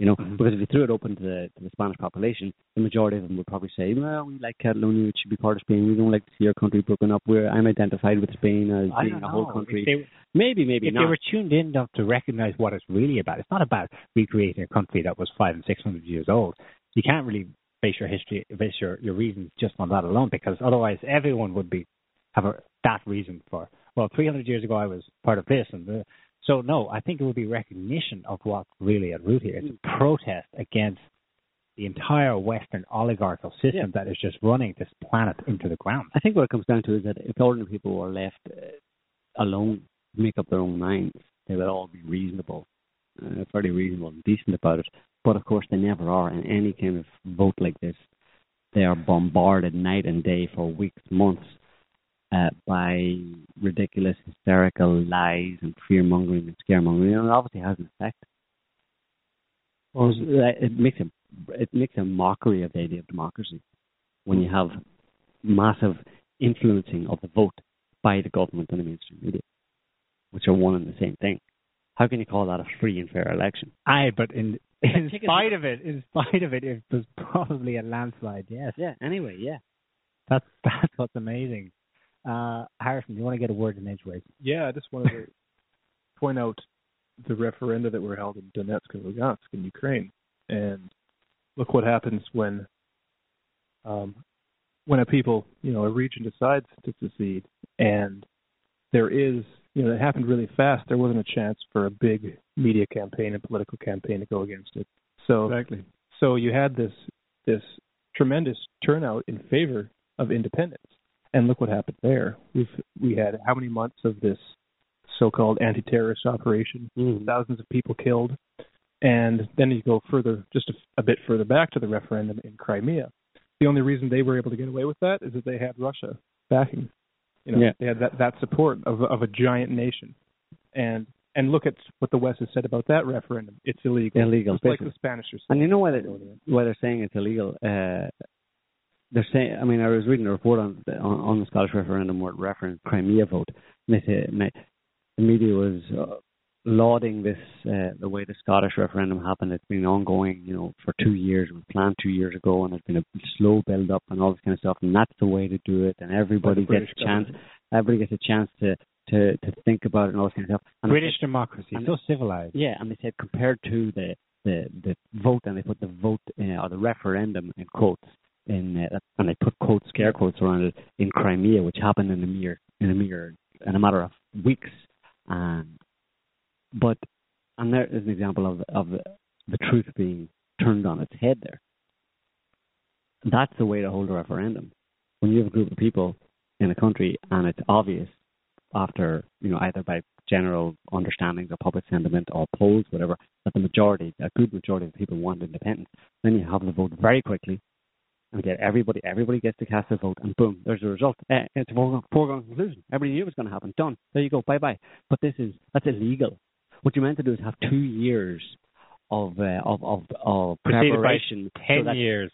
You know, Mhm. because if you threw it open to the to the Spanish population, the majority of them would probably say, "Well, we like Catalonia; it should be part of Spain. We don't like to see our country broken up. We're I'm identified with Spain as I being a whole country. They, maybe, maybe if not. they were tuned in enough to recognize what it's really about, it's not about recreating a country that was five and six hundred years old. You can't really base your history, base your, your reasons just on that alone, because otherwise everyone would be have a, that reason for. Well, three hundred years ago I was part of this, and the, so no, I think it would be recognition of what's really at root here. It's a protest against the entire Western oligarchical system Yeah. that is just running this planet into the ground. I think what it comes down to is that if ordinary people were left uh, alone, to make up their own minds, they would all be reasonable, uh, fairly reasonable and decent about it. But of course, they never are. In any kind of vote like this, they are bombarded night and day for weeks, months, uh, by ridiculous, hysterical lies and fear mongering and scaremongering, and it obviously has an effect. Well, it makes a it makes a mockery of the idea of democracy when you have massive influencing of the vote by the government and the mainstream media, which are one and the same thing. How can you call that a free and fair election? Aye, but in in spite of it, in spite of it, it was probably a landslide. Yes, Yeah. Anyway, yeah. that's that's what's amazing. Uh, Harrison, you want to get a word in edgeways? Yeah, I just wanted to point out the referenda that were held in Donetsk and Lugansk in Ukraine, and look what happens when um, when a people, you know, a region decides to secede, and there is, you know, it happened really fast. There wasn't a chance for a big media campaign and political campaign to go against it. So, Exactly. so you had this this tremendous turnout in favor of independence, and look what happened there. We've we had how many months of this so-called anti-terrorist operation, thousands of people killed, and then you go further, just a, a bit further back to the referendum in Crimea. The only reason they were able to get away with that is that they had Russia backing. You know, Yeah. they had that that support of of a giant nation, and and look at what the West has said about that referendum. It's illegal. Illegal, Just like the Spanish are saying. And you know why, they're, why they're saying it's illegal? Uh, they're saying. I mean, I was reading a report on the, on, on the Scottish referendum where it referenced Crimea vote. And say, the media was uh, lauding this uh, the way the Scottish referendum happened. It's been ongoing, you know, for two years. It was planned two years ago, and it's been a slow build up and all this kind of stuff. And that's the way to do it. And everybody gets a chance. government. Everybody gets a chance to to to think about it and all this kind of stuff. And British democracy, and- so civilized. yeah, and they said compared to the the the vote, and they put the vote uh, or the referendum in quotes in, uh, and they put quotes, scare quotes around it in Crimea, which happened in a mere in a mere in a matter of weeks. Um, but and there is an example of of the, truth being turned on its head. There, that's the way to hold a referendum. When you have a group of people in a country and it's obvious after you know either by general understandings of public sentiment or polls, whatever, that the majority, a good majority of people want independence, then you have the vote very quickly and get everybody everybody gets to cast a vote and boom, there's a result. Eh, it's a foregone, foregone conclusion. Everybody knew it was going to happen. Done. There you go. Bye bye. But this is that's illegal. What you meant to do is have two years of uh, of of, of preparation. Ten that- years.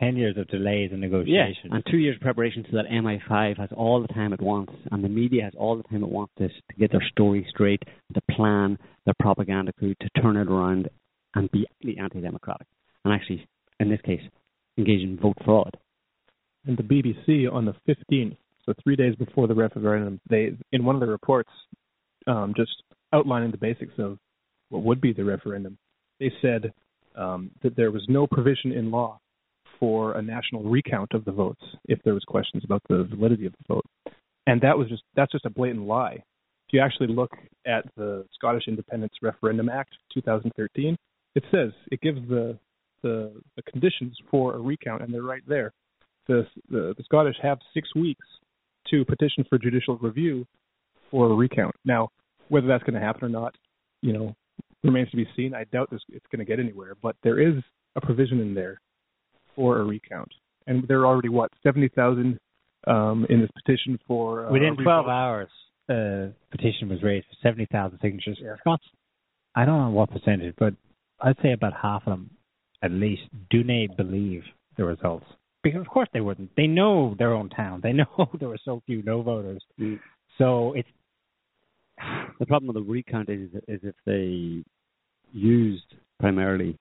Ten years of delays and yeah, negotiations. and two years of preparation so that MI5 has all the time it wants, and the media has all the time it wants to, to get their story straight, to plan their propaganda coup, to turn it around and be anti-democratic, and actually, in this case, engage in vote fraud. and the BBC on the 15th, so three days before the referendum, they in one of the reports, um, just outlining the basics of what would be the referendum, they said um, that there was no provision in law for a national recount of the votes if there was questions about the validity of the vote, and that was just that's just a blatant lie. If you actually look at the Scottish Independence Referendum Act 2013, it says it gives the the, the conditions for a recount, and they're right there the, the the Scottish have six weeks to petition for judicial review for a recount. Now, whether that's going to happen or not, you know, remains to be seen. I doubt this it's going to get anywhere, but there is a provision in there for a recount, and there are already what seventy thousand um, in this petition for uh, Within a 12 revote. hours, a petition was raised for 70,000 signatures. Yeah. Scots, I don't know what percentage, but I'd say about half of them, at least, do they believe the results? Because of course they wouldn't. They know their own town. They know there were so few no voters. Mm. So it's The problem with the recount is, is if they used primarily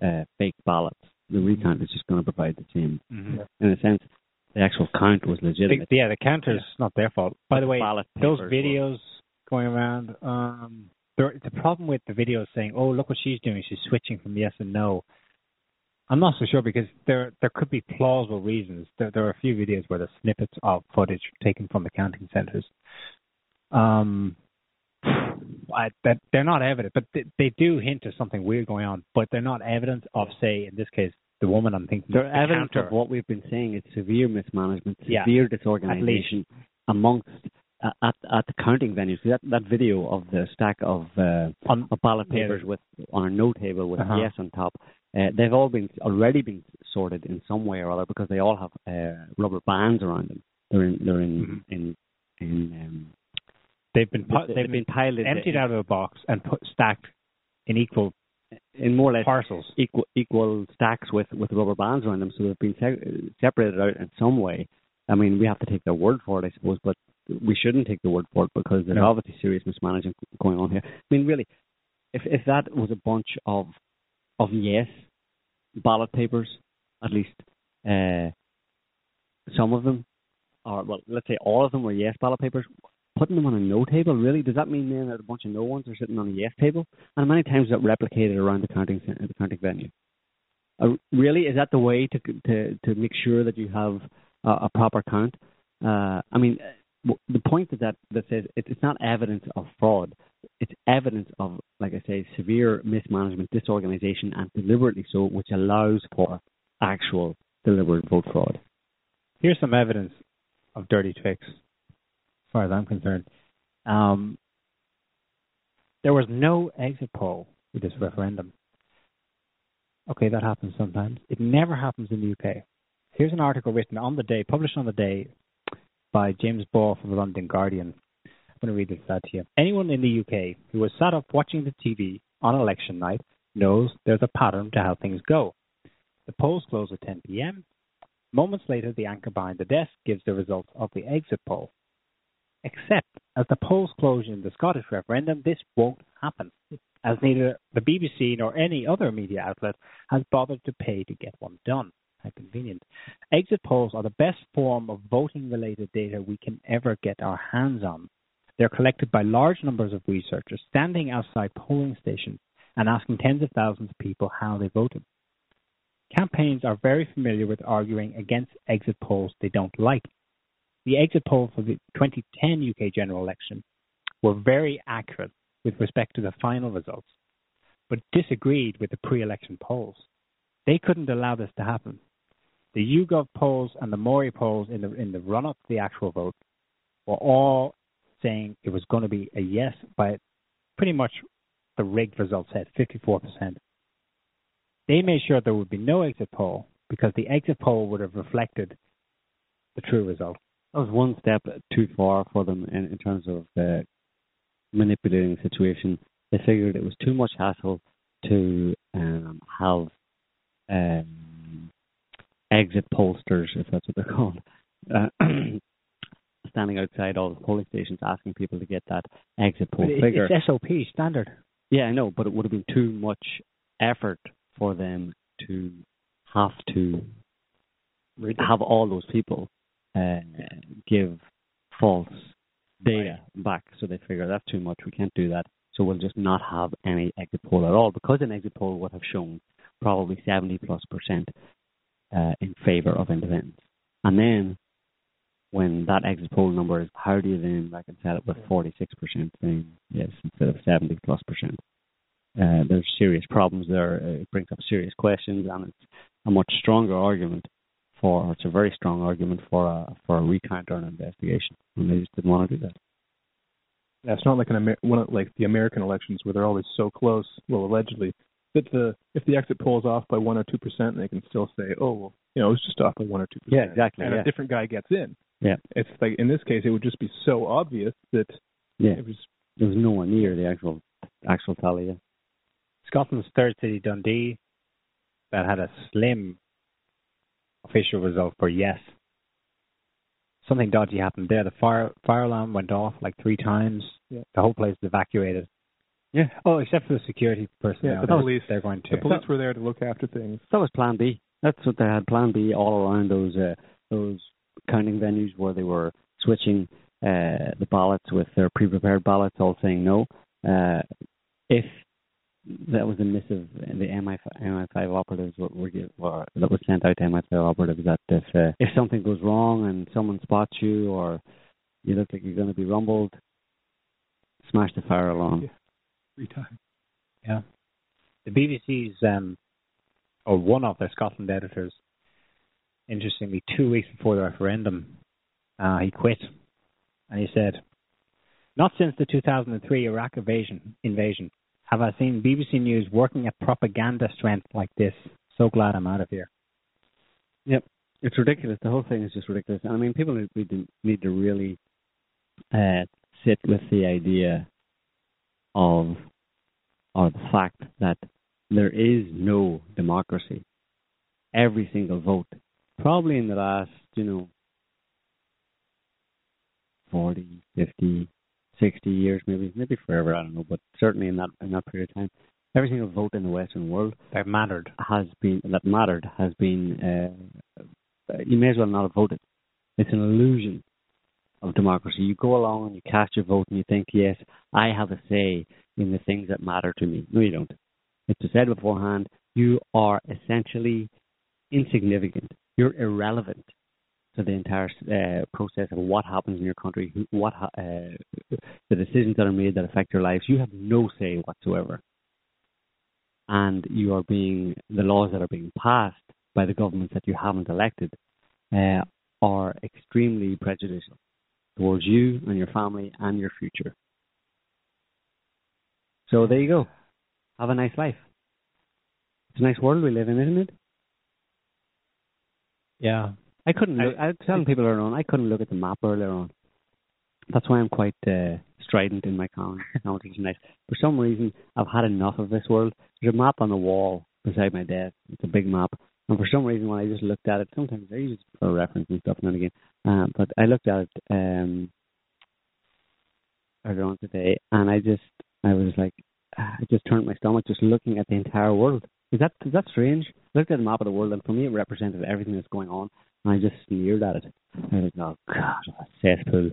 uh, fake ballots, the recount is just going to provide the same. In a sense, the actual count was legitimate. yeah, the counter's not their fault. By the way, ballot those papers were- videos going around, um, the problem with the videos saying, "Oh, look what she's doing. She's switching from yes and no." I'm not so sure because there there could be plausible reasons. There there are a few videos where there's snippets of footage taken from the counting centres. Um, I, that they're not evident, but they, they do hint to something weird going on. But they're not evidence of, say, in this case, the woman I'm thinking. They're the evidence counter. of what we've been saying. It's severe mismanagement, Yeah, severe disorganization amongst uh, at at the counting venues. That that video of the stack of uh, On- of ballot yeah. papers with on a note table with Uh-huh. yes on top. Uh, they've all been already been sorted in some way or other because they all have uh, rubber bands around them. They're in they're in Mm-hmm. in in um, They've been they've, they've been piled in- emptied out of a box and put stacked in equal in more or less parcels. equal equal stacks with with rubber bands around them, so they've been se- separated out in some way. I mean, we have to take their word for it, I suppose, but we shouldn't take the word for it because there's No. obviously serious mismanagement going on here. I mean, really, if if that was a bunch of of yes ballot papers, at least uh, some of them, or well, let's say all of them were yes ballot papers, putting them on a no table, really, does that mean then that a bunch of no ones are sitting on a yes table? And many times that replicated around the counting the counting venue. Uh, really, is that the way to to to make sure that you have a, a proper count? Uh, I mean, the point is that that says it's not evidence of fraud. It's evidence of, like I say, severe mismanagement, disorganization, and deliberately so, which allows for actual deliberate vote fraud. Here's some evidence of dirty tricks, as far as I'm concerned. Um, there was no exit poll with this referendum. Okay, that happens sometimes. It never happens in the UK. Here's an article written on the day, published on the day by James Ball from the London Guardian. I'm going to read this out you. Anyone in the UK who has sat up watching the TV on election night knows there's a pattern to how things go. The polls close at 10 p.m. Moments later, the anchor behind the desk gives the results of the exit poll. Except, as the polls close in the Scottish referendum, this won't happen, as neither the BBC nor any other media outlet has bothered to pay to get one done. How convenient. Exit polls are the best form of voting related data we can ever get our hands on. They're collected by large numbers of researchers standing outside polling stations and asking tens of thousands of people how they voted. Campaigns are very familiar with arguing against exit polls they don't like. The exit polls for the 2010 UK general election were very accurate with respect to the final results, but disagreed with the pre election polls. They couldn't allow this to happen. The YouGov polls and the Mori polls in the in the run up to the actual vote were all saying it was going to be a yes but pretty much the rigged results said 54%. They made sure there would be no exit poll because the exit poll would have reflected the true result. That was one step too far for them in, in terms of uh, manipulating the situation. They figured it was too much hassle to um, have um, exit pollsters, if that's what they're called, uh, standing outside all the polling stations asking people to get that exit poll figure. It's SOP standard. Yeah, I know, but it would have been too much effort for them to have to have all those people uh, give false data right. back. So they figure that's too much. We can't do that. So we'll just not have any exit poll at all because an exit poll would have shown probably 70 plus percent uh, in favor of independence. And then when that exit poll number is, how do you then reconcile it with 46% saying yes instead of 70 plus percent? Uh, there's serious problems there. It brings up serious questions, and it's a much stronger argument for. It's a very strong argument for a for a recount or an investigation, and they just didn't want to do that. Yeah, it's not like an Amer- one like the American elections where they're always so close. Well, allegedly, that the if the exit polls off by one or two percent, they can still say, oh, well, you know, it was just off by one or two percent. Yeah, exactly. And yeah. a different guy gets in. Yeah. It's like in this case, it would just be so obvious that yeah. it was. There was no one near the actual actual tally. Yeah. Scotland's third city, Dundee, that had a slim official result for yes. Something dodgy happened there. The fire fire alarm went off like three times. Yeah. The whole place was evacuated. Yeah. Oh, except for the security personnel. Yeah, the they're, police. They're going to. The police were there to look after things. That was Plan B. That's what they had. Plan B all around those uh, those counting venues where they were switching uh, the ballots with their pre-prepared ballots, all saying no. Uh, if that was a missive, the MI MI5 operatives were, were, were, that was sent out to MI5 operatives that if uh, if something goes wrong and someone spots you or you look like you're going to be rumbled, smash the fire alarm. Yeah. Three times. Yeah. The BBC's um, or one of their Scotland editors, interestingly, two weeks before the referendum, uh, he quit, and he said, "Not since the 2003 Iraq invasion, invasion have I seen BBC News working at propaganda strength like this. So glad I'm out of here." Yep, it's ridiculous. The whole thing is just ridiculous. I mean, people need to, need to really uh, sit with the idea of or the fact that there is no democracy. Every single vote, probably in the last, you know, 40, 50, 60 years, maybe, maybe forever, I don't know, but certainly in that in that period of time, every single vote in the Western world that mattered has been that mattered has been. Uh, you may as well not have voted. It's an illusion of democracy. You go along and you cast your vote and you think, yes, I have a say in the things that matter to me. No, you don't. It's said beforehand, you are essentially insignificant. You're irrelevant to the entire uh, process of what happens in your country, what uh, the decisions that are made that affect your lives. You have no say whatsoever, and you are being the laws that are being passed by the governments that you haven't elected uh, are extremely prejudicial towards you and your family and your future. So there you go. Have a nice life. It's a nice world we live in, isn't it? Yeah. I couldn't look, I, I was telling people earlier on, I couldn't look at the map earlier on. That's why I'm quite uh, strident in my conversation. nice. For some reason, I've had enough of this world. There's a map on the wall beside my desk. It's a big map. And for some reason, when I just looked at it, sometimes I use it for reference and stuff now and again. Uh, but I looked at it um, earlier on today, and I just, I was like, I just turned my stomach just looking at the entire world. Is that is that strange? I looked at the map of the world, and for me, it represented everything that's going on, and I just sneered at it. I was like, "Oh God, a cesspool."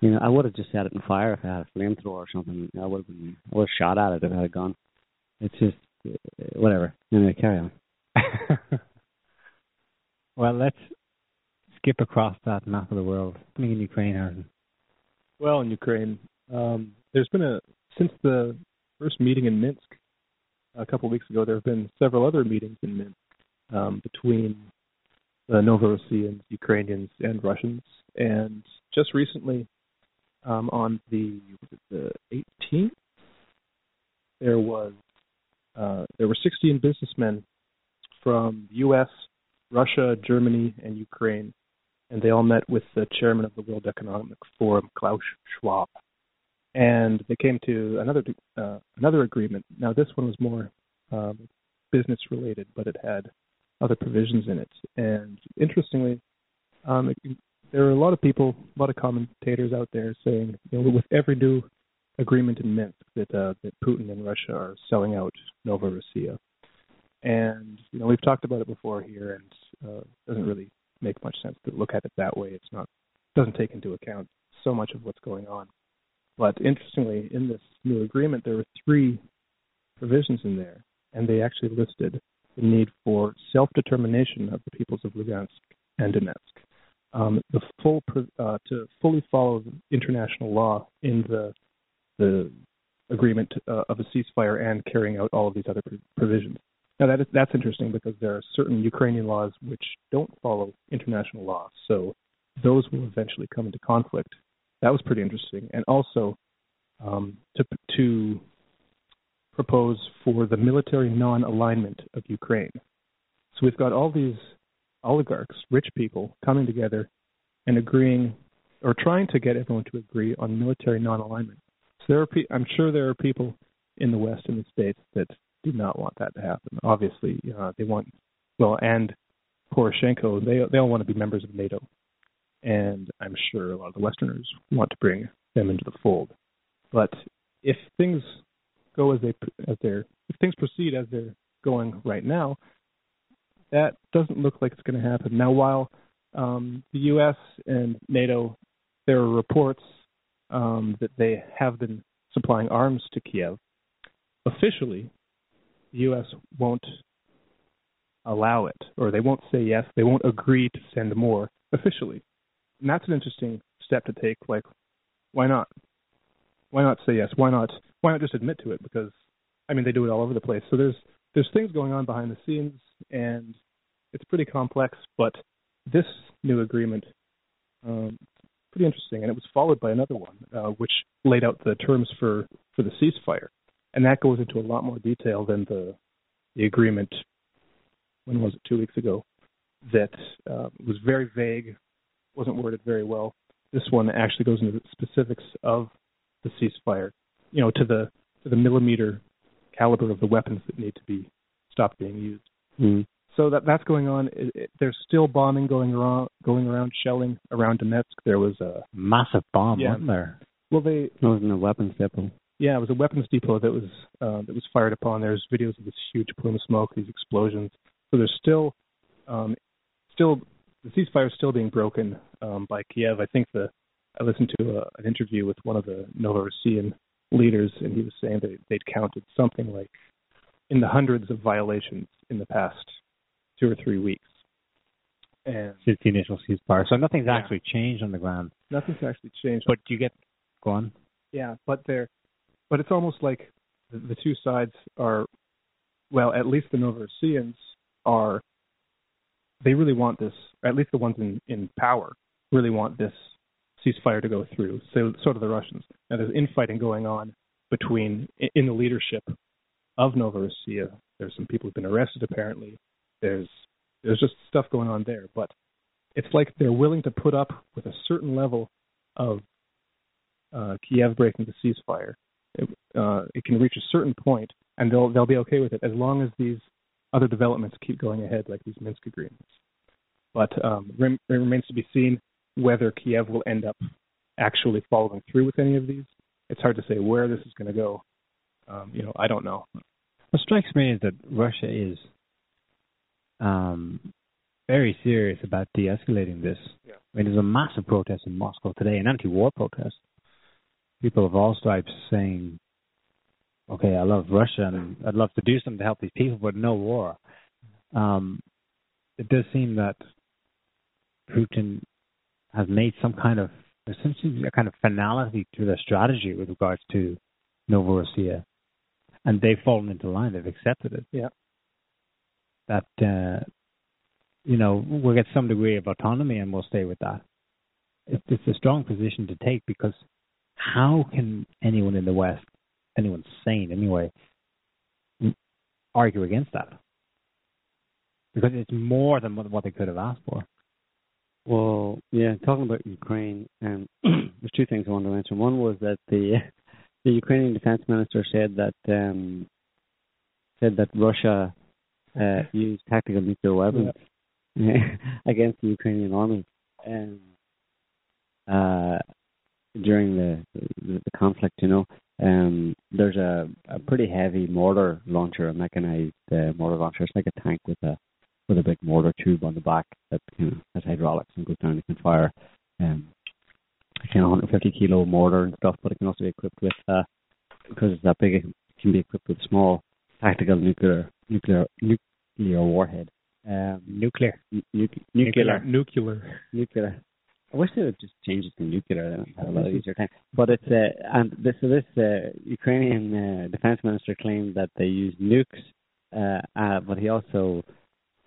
You know, I would have just set it on fire if I had a flamethrower or something. I would have been, I would have shot at it if I had a gun. It's just uh, whatever. Anyway, carry on. well, let's skip across that map of the world. Something in Ukraine, Harrison. Well, in Ukraine, um, there's been a since the first meeting in Minsk a couple weeks ago. There have been several other meetings in Minsk um, between the Novorossiyans, Ukrainians, and Russians. And just recently, um, on the the 18th, there was uh, there were 16 businessmen from the U.S., Russia, Germany, and Ukraine, and they all met with the chairman of the World Economic Forum, Klaus Schwab, and they came to another uh, another agreement. Now this one was more um, business related, but it had other provisions in it. And interestingly, um, it, there are a lot of people, a lot of commentators out there saying, you know, with every new agreement in Minsk, that uh, that Putin and Russia are selling out Novorossiya. And you know, we've talked about it before here, and uh, it doesn't really make much sense to look at it that way. It's not doesn't take into account so much of what's going on. But interestingly, in this new agreement, there were three provisions in there, and they actually listed the need for self-determination of the peoples of Lugansk and Donetsk, um, the full uh, to fully follow international law in the the agreement uh, of a ceasefire and carrying out all of these other provisions. Now that is, that's interesting because there are certain Ukrainian laws which don't follow international law, so those will eventually come into conflict. That was pretty interesting, and also um, to to propose for the military non-alignment of Ukraine. So we've got all these oligarchs, rich people, coming together and agreeing or trying to get everyone to agree on military non-alignment. So there are, pe- I'm sure there are people in the West and the States that do not want that to happen. Obviously, uh, they want well, and Poroshenko, they they all want to be members of NATO, and I'm sure a lot of the Westerners want to bring them into the fold. But if things go as they as they're if things proceed as they're going right now, that doesn't look like it's going to happen. Now, while um, the U.S. and NATO, there are reports um, that they have been supplying arms to Kiev. Officially, the U.S. won't allow it, or they won't say yes. They won't agree to send more officially, and that's an interesting step to take. Like, why not? Why not say yes? Why not? Why not just admit to it? Because I mean, they do it all over the place. So there's there's things going on behind the scenes, and it's pretty complex. But this new agreement, um, pretty interesting, and it was followed by another one, uh, which laid out the terms for for the ceasefire and that goes into a lot more detail than the the agreement. When was it? Two weeks ago. That uh, was very vague, wasn't worded very well. This one actually goes into the specifics of the ceasefire. You know, to the to the millimeter caliber of the weapons that need to be stopped being used. Mm-hmm. So that that's going on. It, it, there's still bombing going around, going around, shelling around Donetsk. There was a massive bomb, yeah. wasn't there? Well, they it wasn't a weapons depot. Yeah, it was a weapons depot that was uh, that was fired upon. There's videos of this huge plume of smoke, these explosions. So there's still um, still the ceasefire is still being broken um, by Kiev. I think the I listened to a, an interview with one of the Novorossiyan leaders, and he was saying that they'd counted something like in the hundreds of violations in the past two or three weeks. And Since the initial ceasefire. So nothing's Yeah. actually changed on the ground. nothing's actually changed. But you get go on. Yeah, but they're, but it's almost like the, the two sides are, well, at least the Novorossiyans are. They really want this. At least the ones in in power really want this ceasefire to go through. So sort of the Russians. Now there's infighting going on between in the leadership of Novorossiya. There's some people who've been arrested apparently. There's there's just stuff going on there, but it's like they're willing to put up with a certain level of uh, Kiev breaking the ceasefire. It, uh, it can reach a certain point, and they'll they'll be okay with it as long as these other developments keep going ahead, like these Minsk agreements. But um, it remains to be seen whether Kiev will end up actually following through with any of these. It's hard to say where this is going to go. Um, you know, I don't know. What strikes me is that Russia is um, very serious about de-escalating this. Yeah. I mean, there's a massive protest in Moscow today, an anti-war protest. People of all stripes saying, "Okay, I love Russia and I'd love to do something to help these people, but no war." Um, it does seem that Putin has made some kind of essentially a kind of finality to their strategy with regards to Novorossiya, and they've fallen into line. They've accepted it. Yeah. That uh, you know we'll get some degree of autonomy, and we'll stay with that. It's, it's a strong position to take because how can anyone in the West, anyone sane anyway, argue against that? Because it's more than what, they could have asked for. Well, yeah, talking about Ukraine, um, there's two things I wanted to mention. One was that the the Ukrainian defense minister said that um, said that Russia uh, used tactical nuclear weapons against the Ukrainian army um, uh, during the, the the conflict. You know, um, there's a, a pretty heavy mortar launcher, a mechanized uh, mortar launcher. It's like a tank with a with a big mortar tube on the back that you know, has hydraulics and goes down and can fire um, a kind of 150 kilo mortar and stuff, but it can also be equipped with uh, because it's that big, it can be equipped with small tactical nuclear nuclear nuclear warhead. Um, Nuclear. nu- nu- nuclear Nuclear. nuclear. I wish they would just change it to nuclear. Have a lot easier time. But it's uh, and this so this uh, Ukrainian uh, defense minister claimed that they used nukes, uh, uh, but he also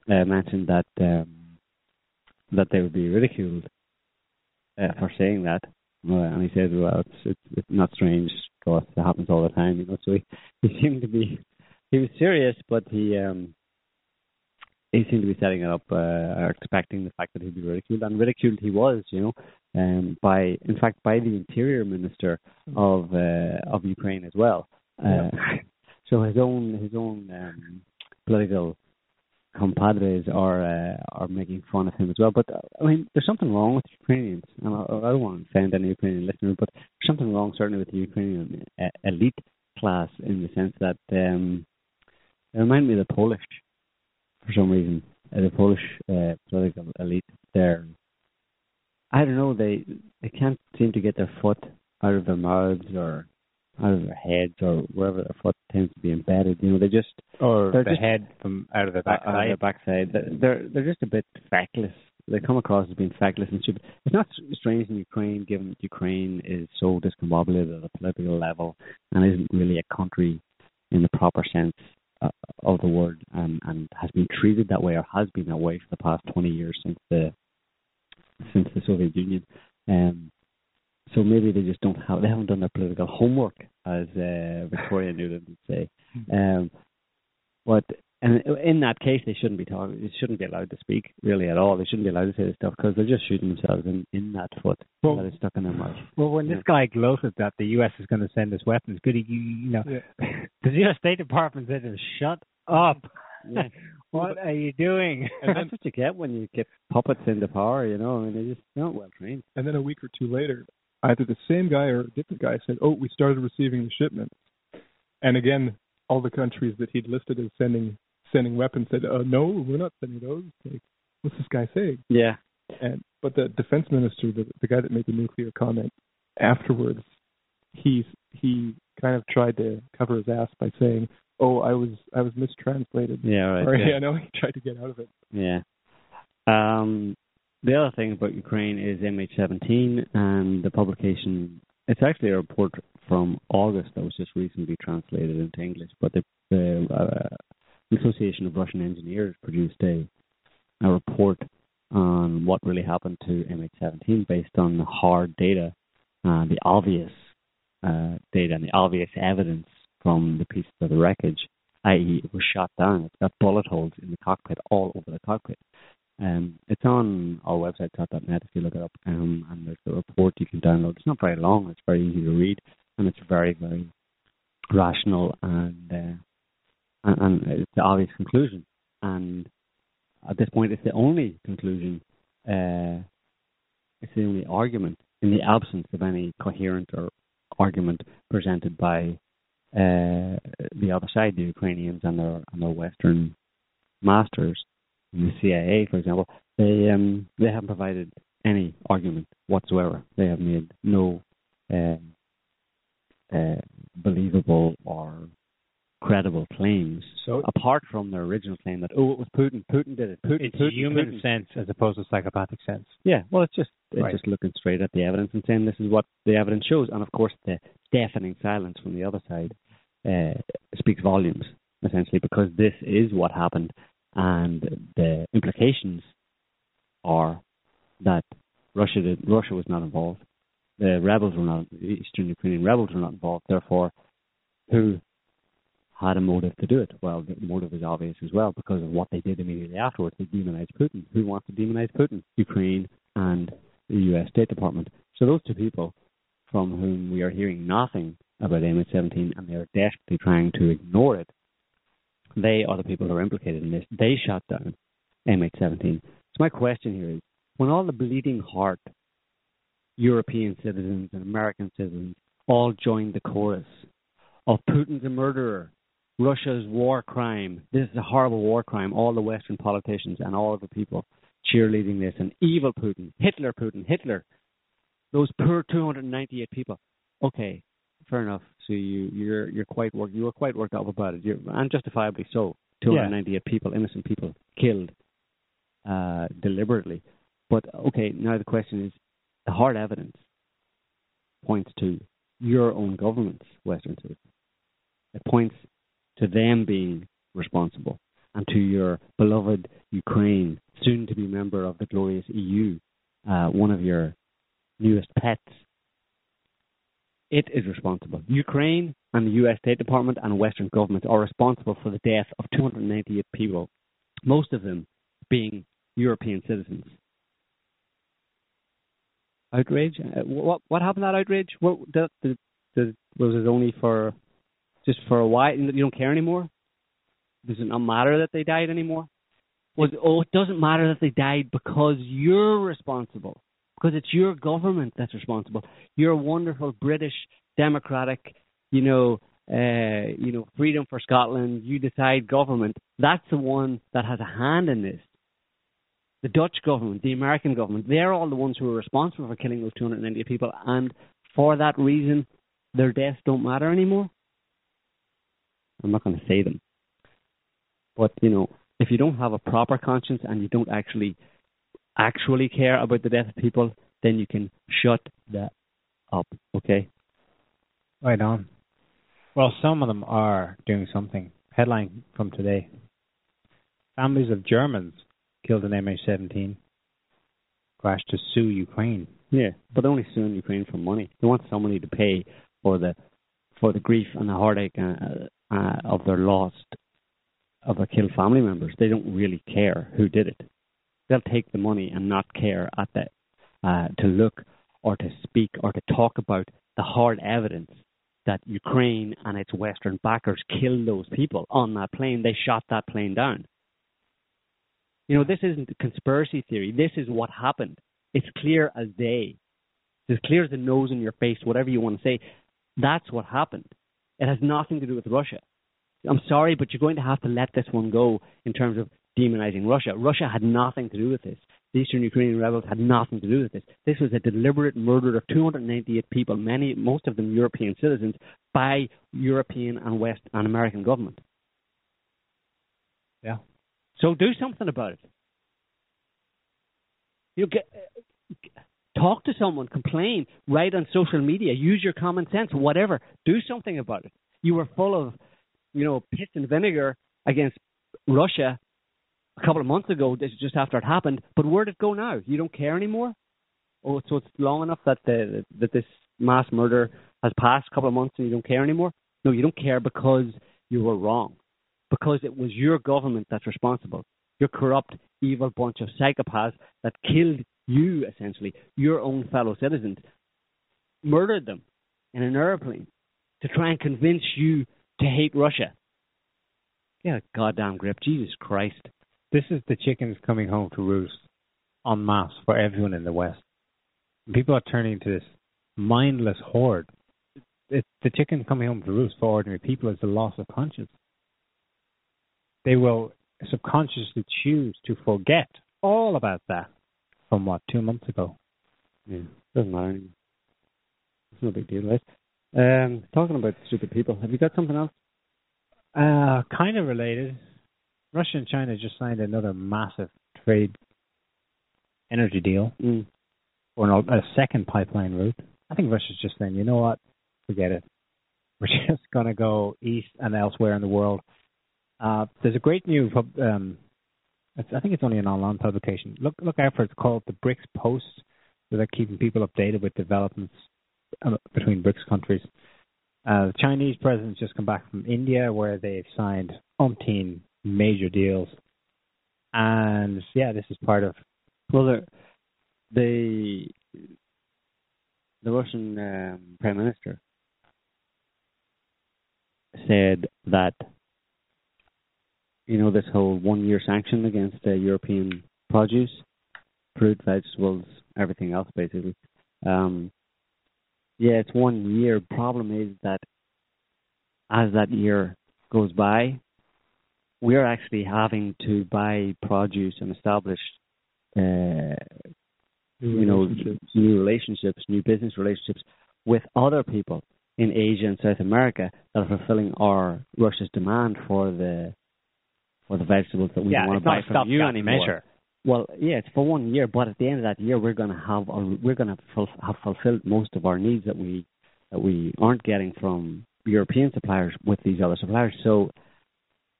uh, mentioned that um, that they would be ridiculed uh, for saying that. Uh, and he said, "Well, it's, it's it's not strange to us. It happens all the time, you know." So he, he seemed to be he was serious, but he um he seemed to be setting it up uh, or expecting the fact that he'd be ridiculed, and ridiculed he was, you know, um, by in fact by the interior minister of uh, of Ukraine as well. Uh, so his own his own um, political compadres are uh, are making fun of him as well. But I mean, there's something wrong with Ukrainians, and I, I don't want to offend any Ukrainian listener, but there's something wrong certainly with the Ukrainian uh, elite class in the sense that um, they remind me of the Polish for some reason. Uh, the Polish uh, political elite, they're I don't know, they they can't seem to get their foot out of their mouths or out of their heads or wherever their foot tends to be embedded. You know, they just Or the just- head from out of the out of their backside. backside. They're- They're they're just a bit feckless. They come across as being feckless and stupid. It's not strange in Ukraine, given that Ukraine is so discombobulated at a political level and isn't really a country in the proper sense uh, of the word, and, and has been treated that way or has been that way for the past 20 years since the since the Soviet Union. Um, so maybe they just don't have they haven't done their political homework, as uh, Victoria Nuland would say. Um, but and in that case, they shouldn't be talking. They shouldn't be allowed to speak really at all. They shouldn't be allowed to say this stuff because they're just shooting themselves in, in that foot Well- that is stuck in their mouth. Well, when this guy gloated that the U.S. is going to send us weapons, good, you, you know, Yeah. the U.S. State Department said, "Shut up! Yeah. what are you doing?" And then, That's what you get when you get puppets into power. You know, I mean, they just they're not well trained. and then a week or two later, either the same guy or a different guy said, "Oh, we started receiving the shipments." And again, all the countries that he'd listed as sending sending weapons said, uh, "No, we're not sending those." Like, what's this guy saying? Yeah, And but the defense minister, the, the guy that made the nuclear comment, afterwards, he he kind of tried to cover his ass by saying, "Oh, I was I was mistranslated." Yeah, right. Or, yeah. I know he tried to get out of it. Yeah. Um, the other thing about Ukraine is MH17 and the publication. It's actually a report from August that was just recently translated into English, but the, the uh, Association of Russian Engineers produced a, a report on what really happened to MH17 based on the hard data, uh, the obvious uh, data, and the obvious evidence from the pieces of the wreckage, i.e., it was shot down. It's got bullet holes in the cockpit all over the cockpit. Um, it's on our website, Sott.net, if you look it up, um, and there's a report you can download. It's not very long, it's very easy to read, and it's very, very rational and uh, and, and it's the obvious conclusion. And at this point, it's the only conclusion. Uh, it's the only argument in the absence of any coherent or argument presented by uh, the other side, the Ukrainians and their and their Western masters, the CIA, for example. They um, they haven't provided any argument whatsoever. They have made no uh, uh, believable or credible claims. So apart from their original claim that oh it was Putin, Putin did it, Putin, it's Putin, human Putin. sense as opposed to psychopathic sense. Yeah, well, it's just it's Right. just looking straight at the evidence and saying this is what the evidence shows, and of course the deafening silence from the other side uh, speaks volumes essentially because this is what happened, and the implications are that Russia did, Russia was not involved, the rebels were not, the Eastern Ukrainian rebels were not involved. Therefore, who had a motive to do it? Well, the motive is obvious as well because of what they did immediately afterwards. They demonized Putin. Who wants to demonize Putin? Ukraine and the U.S. State Department. So those two people, from whom we are hearing nothing about MH17, and they are desperately trying to ignore it, they are the people who are implicated in this. They shut down MH17. So my question here is, when all the bleeding heart European citizens and American citizens all joined the chorus of Putin's a murderer, Russia's war crime. This is a horrible war crime. All the Western politicians and all of the people cheerleading this, and evil Putin, Hitler Putin, Hitler. Those poor 298 people. Okay, fair enough. So you you're you're quite worked you were quite worked up about it, you're, and justifiably so. 298 people, innocent people, killed uh, deliberately. But okay, now the question is, the hard evidence points to your own government's Western citizens. It points to them being responsible and to your beloved Ukraine, soon to be member of the glorious EU, uh, one of your newest pets. It is responsible. Ukraine and the US State Department and Western governments are responsible for the death of 298 people, most of them being European citizens. Outrage? Uh, what what happened to that outrage? What was it only for just for a while? You don't care anymore? Does it not matter that they died anymore? Was oh, it doesn't matter that they died because you're responsible. Because it's your government that's responsible. Your wonderful British democratic, you know, uh, you know, freedom for Scotland, you decide government. That's the one that has a hand in this. The Dutch government, the American government, they're all the ones who are responsible for killing those 298 people, and for that reason, their deaths don't matter anymore. I'm not going to say them. But, you know, if you don't have a proper conscience and you don't actually actually care about the death of people, then you can shut that up, okay? Right on. Well, some of them are doing something. Headline from today Families of Germans killed in MH17 crash to sue Ukraine. Yeah, but only suing Ukraine for money. They want somebody to pay for the for the grief and the heartache uh, uh, of their lost of their killed family members. They don't really care who did it. They'll take the money and not care at the uh, to look or to speak or to talk about the hard evidence that Ukraine and its Western backers killed those people on that plane. They shot that plane down. You know, this isn't a conspiracy theory. This is what happened. It's clear as day. It's as clear as the nose in your face, whatever you want to say. That's what happened. It has nothing to do with Russia. I'm sorry, but you're going to have to let this one go in terms of demonizing Russia. Russia had nothing to do with this. the Eastern Ukrainian rebels had nothing to do with this. This was a deliberate murder of 298 people, many, most of them European citizens, by European and West and American government. Yeah. So do something about it. You get talk to someone, complain, write on social media, use your common sense, whatever. Do something about it. You were full of, you know, piss and vinegar against Russia a couple of months ago, just after it happened. But where did it go now? You don't care anymore. Oh, so it's long enough that the that this mass murder has passed a couple of months and you don't care anymore. No, you don't care because you were wrong, because it was your government that's responsible. Your corrupt, evil bunch of psychopaths that killed you essentially, your own fellow citizens, murdered them in an airplane to try and convince you to hate Russia. Get a goddamn grip, Jesus Christ. This is the chickens coming home to roost en masse for everyone in the West. People are turning to this mindless horde. It's the chickens coming home to roost for ordinary people is the loss of conscience. They will subconsciously choose to forget all about that from what, two months ago. Yeah, doesn't matter anymore. It's no big deal, right? Um, talking about stupid people, have you got something else? Uh, kind of related. Russia and China just signed another massive trade energy deal Mm. or an, a second pipeline route. I think Russia's just saying, you know what, forget it. We're just going to go east and elsewhere in the world. Uh, there's a great new, um, it's, I think it's only an online publication. Look, look out for it. It's called the BRICS Post. So they're keeping people updated with developments uh, between BRICS countries. Uh, the Chinese president's just come back from India, where they've signed umpteen major deals. And yeah, this is part of Well, the the, the Russian um, prime minister said that you know this whole one-year sanction against uh, European produce, fruit, vegetables, everything else, basically. Um, yeah, it's one year. Problem is that as that year goes by, we're actually having to buy produce and establish uh, you know, new relationships, new business relationships with other people in Asia and South America that are fulfilling our Russia's demand for the for the vegetables that we yeah, don't want it's to buy not a from you stopgap anymore. measure. Well, yeah, it's for one year, but at the end of that year, we're going to have a, we're going to ful- have fulfilled most of our needs that we that we aren't getting from European suppliers with these other suppliers. So,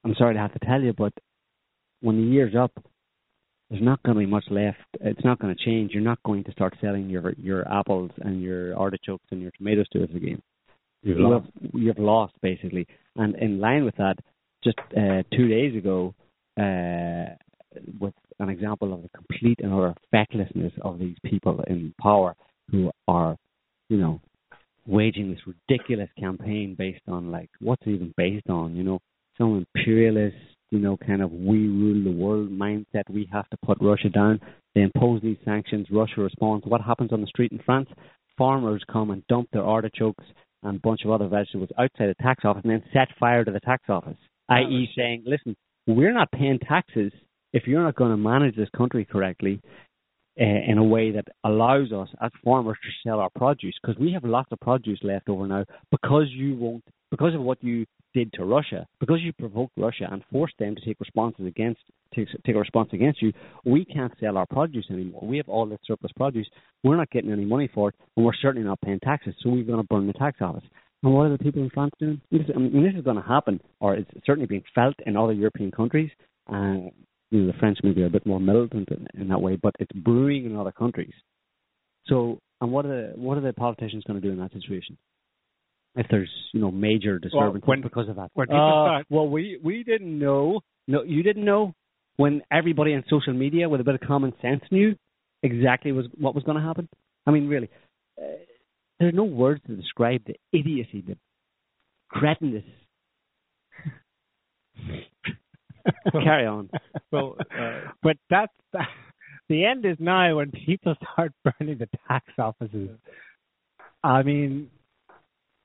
I'm sorry to have to tell you, but when the year's up, there's not going to be much left. It's not going to change. You're not going to start selling your your apples and your artichokes and your tomatoes to us again. You've You lost. have, you've lost basically. And in line with that, just uh, two days ago, uh, with an example of the complete and utter fecklessness of these people in power who are, you know, waging this ridiculous campaign based on like what's it even based on? You know, some imperialist, you know, kind of we rule the world mindset. We have to put Russia down. They impose these sanctions. Russia responds. What happens on the street in France? Farmers come and dump their artichokes and a bunch of other vegetables outside the tax office and then set fire to the tax office, i.e., saying, listen, we're not paying taxes if you're not going to manage this country correctly uh, in a way that allows us as farmers to sell our produce because we have lots of produce left over now because you won't because of what you did to Russia because you provoked Russia and forced them to take responses against take, take a response against you we can't sell our produce anymore we have all this surplus produce we're not getting any money for it and we're certainly not paying taxes so we're going to burn the tax office and what are the people in France doing this, I mean, this is going to happen or it's certainly being felt in other European countries uh, you know, the French maybe are a bit more militant in, in that way, but it's brewing in other countries. So, and what are the what are the politicians going to do in that situation? If there's you know major disturbances when- because of that. when Uh, start- well, we we didn't know. No, you didn't know when everybody on social media with a bit of common sense knew exactly was what was going to happen. I mean, really, uh, there's no words to describe the idiocy, the cretinness. Carry on. Well, uh, but that's the end is now when people start burning the tax offices. I mean,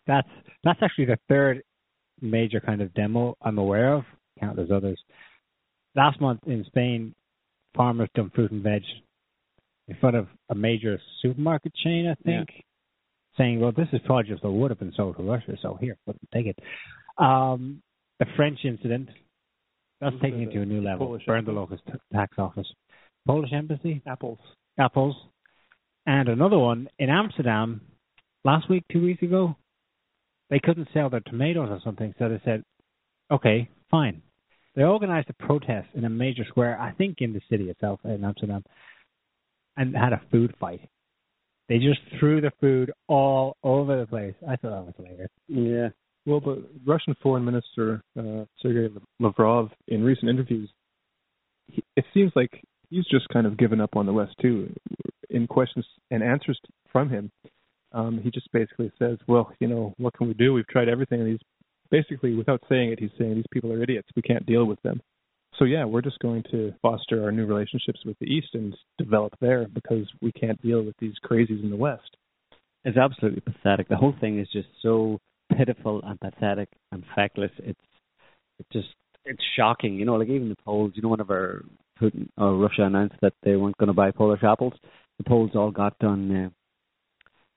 that's that's actually the third major kind of demo I'm aware of. Countless others. Last month in Spain, farmers dumped fruit and veg in front of a major supermarket chain, I think, saying, "Well, this is produce that would have been sold to Russia, so here, take it." Um, the French incident that's taking it to a new level. Polish Burn the local tax office. Polish embassy, Apples. apples, and another one in Amsterdam last week, two weeks ago. They couldn't sell their tomatoes or something, so they said, "Okay, fine." They organized a protest in a major square, I think in the city itself in Amsterdam, and had a food fight. They just threw the food all over the place. I thought that was hilarious. Yeah. Well, the Russian Foreign Minister uh, Sergei Lavrov, in recent interviews, he, it seems like he's just kind of given up on the West too. In questions and answers from him, um, he just basically says, "Well, you know, what can we do? We've tried everything." And he's basically, without saying it, he's saying these people are idiots. We can't deal with them. So yeah, we're just going to foster our new relationships with the East and develop there because we can't deal with these crazies in the West. It's absolutely pathetic. The whole thing is just so pitiful and pathetic and feckless. It's it's just it's shocking. You know, like even the Poles. You know, whenever Putin or Russia announced that they weren't going to buy Polish apples, the Poles all got on. Uh,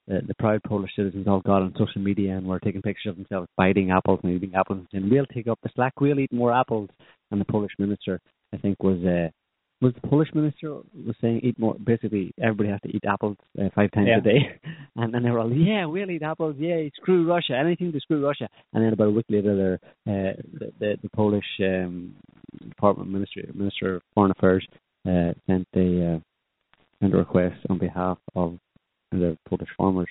the, the proud Polish citizens all got on social media and were taking pictures of themselves biting apples and eating apples and saying, "We'll take up the slack. We'll eat more apples." And the Polish minister, I think, was uh, was the Polish minister was saying eat more. Basically, everybody has to eat apples uh, five times Yeah. a day, and then they were all, "Yeah, we'll eat apples. Yeah, screw Russia. Anything to screw Russia." And then about a week later, the uh, the, the, the Polish um, Department Ministry Minister of Foreign Affairs uh, sent a uh, sent a request on behalf of the Polish farmers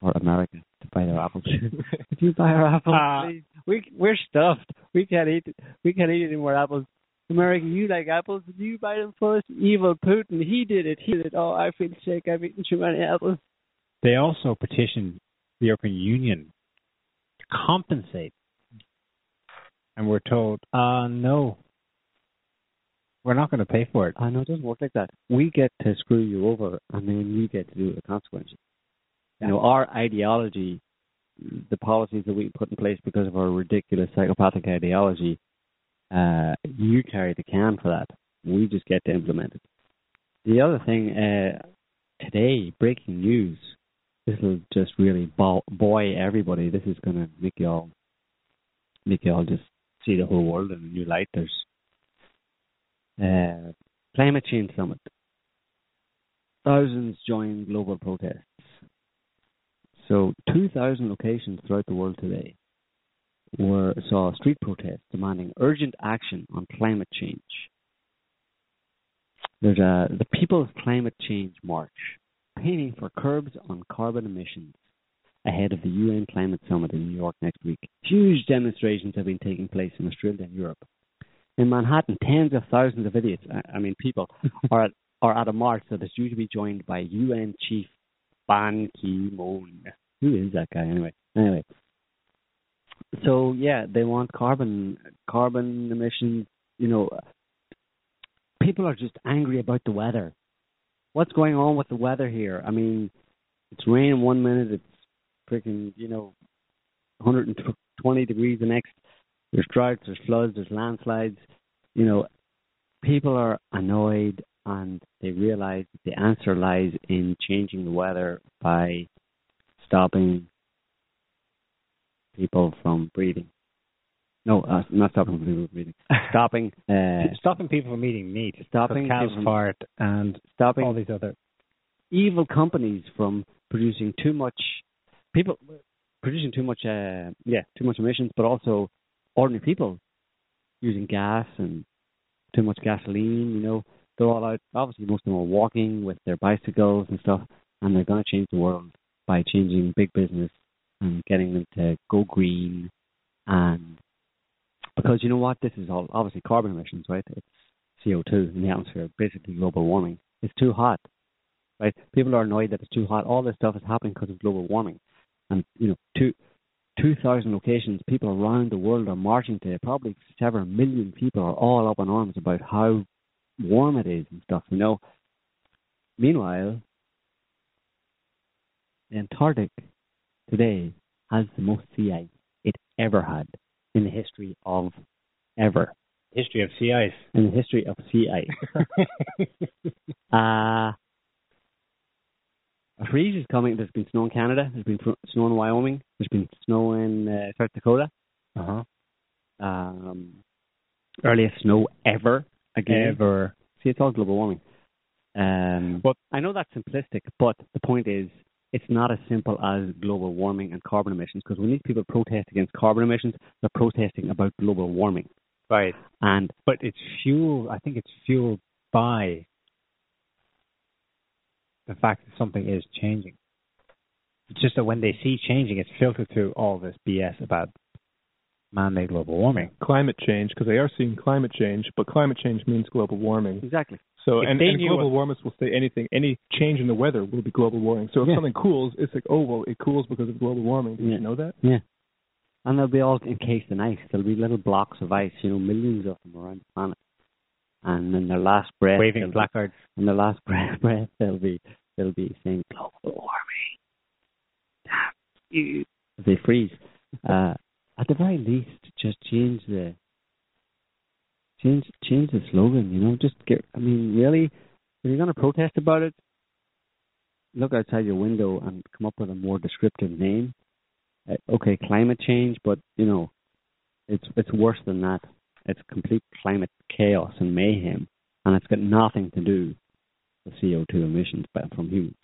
for America to buy their apples. Could you buy our apples, Uh, please? We we're stuffed. We can't eat. We can't eat any more apples. American, you like apples? You buy them for us? Evil Putin, he did it. He did it. Oh, I feel sick. I've eaten too many apples. They also petitioned the European Union to compensate, and we're told, "Uh, no, we're not going to pay for it." I know it doesn't work like that. We get to screw you over, and then you get to do the consequences. You know, our ideology, the policies that we put in place because of our ridiculous psychopathic ideology, uh, you carry the can for that. We just get to implement it. The other thing, uh, today, breaking news. This will just really bo- buoy everybody. This is going to make you all, make you all just see the whole world in a new light. There's uh, climate change summit. Thousands join global protests. So, 2,000 locations throughout the world today were saw street protests demanding urgent action on climate change. There's a the People's Climate Change March, painting for curbs on carbon emissions ahead of the UN Climate Summit in New York next week. Huge demonstrations have been taking place in Australia and Europe. In Manhattan, tens of thousands of idiots, I- I mean people, are at, are at a march that is due to be joined by UN Chief Ban Ki-moon. Who is that guy anyway? Anyway, so yeah, they want carbon carbon emissions. You know, people are just angry about the weather. What's going on with the weather here? I mean, it's raining one minute, it's freaking you know, 120 degrees the next. There's droughts, there's floods, there's landslides. You know, people are annoyed and they realize the answer lies in changing the weather by stopping people from breathing. No, uh, not stopping people from breathing. Stopping, uh, stopping people from eating meat, stopping cows fart, and stopping all these other. evil companies from producing too much people producing too much uh yeah too much emissions but also ordinary people using gas and too much gasoline you know they're all out obviously most of them are walking with their bicycles and stuff and they're going to change the world by changing big business and getting them to go green and because you know what this is all obviously carbon emissions right it's CO2 in the atmosphere basically global warming it's too hot right? People are annoyed that it's too hot. All this stuff is happening because of global warming, and you know, two two thousand locations, people around the world are marching to. Probably several million people are all up in arms about how warm it is and stuff. You know. Meanwhile, the Antarctic today has the most sea ice it ever had in the history of ever History of sea ice. in the history of sea ice. uh a freeze is coming. There's been snow in Canada. There's been snow in Wyoming. There's been snow in uh, South Dakota. Uh huh. Um, earliest snow ever. Again. Ever. See, it's all global warming. Um, But- I know that's simplistic, but the point is, it's not as simple as global warming and carbon emissions. Because when these people protest against carbon emissions, they're protesting about global warming. Right. And But it's fueled. I think it's fueled by the fact that something is changing. It's just that when they see changing, it's filtered through all this BS about man-made global warming. Climate change, because they are seeing climate change, but climate change means global warming. exactly, So, If and, they and knew global what- warmers will say anything. Any change in the weather will be global warming. So if Yeah. something cools, it's like, oh well, it cools because of global warming. Did Yeah. you know that? yeah. And they'll be all encased in ice. There'll be little blocks of ice, you know, millions of them around the planet. And in their last breath, Waving they'll be- placards. in their last breath, breath they'll be they'll be saying global warming. Damn you. They freeze. Uh, at the very least, just change the change change the slogan. You know, just get. I mean, really, if you're going to protest about it, look outside your window and come up with a more descriptive name. Uh, okay, climate change, but you know, it's it's worse than that. It's complete climate chaos and mayhem, and it's got nothing to do with CO2 emissions from humans.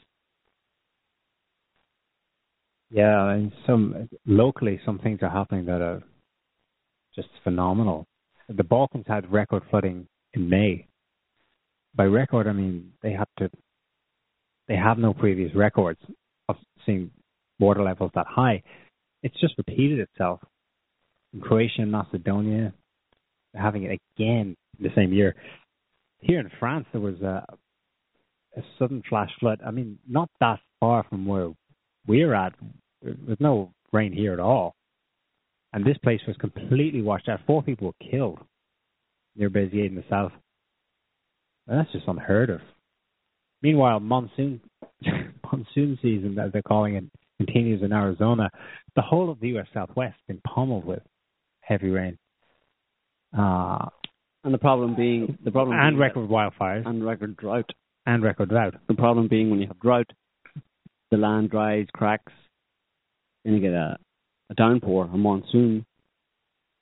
Yeah, and some locally, some things are happening that are just phenomenal. The Balkans had record flooding in May. By record, I mean they had to. They have no previous records of seeing water levels that high. It's just repeated itself. In Croatia and Macedonia, having it again the same year. Here in France, there was a, a sudden flash flood. I mean, not that far from where we're at. There's no rain here at all. And this place was completely washed out. Four people were killed near Béziers in the south. And that's just unheard of. Meanwhile, monsoon monsoon season, as they're calling it, continues in Arizona. The whole of the U.S. Southwest has been pummeled with heavy rain. Uh, And the problem being the problem and record wildfires and record drought. and record drought. The problem being when you have drought, the land dries, cracks, and you get a, a downpour, a monsoon,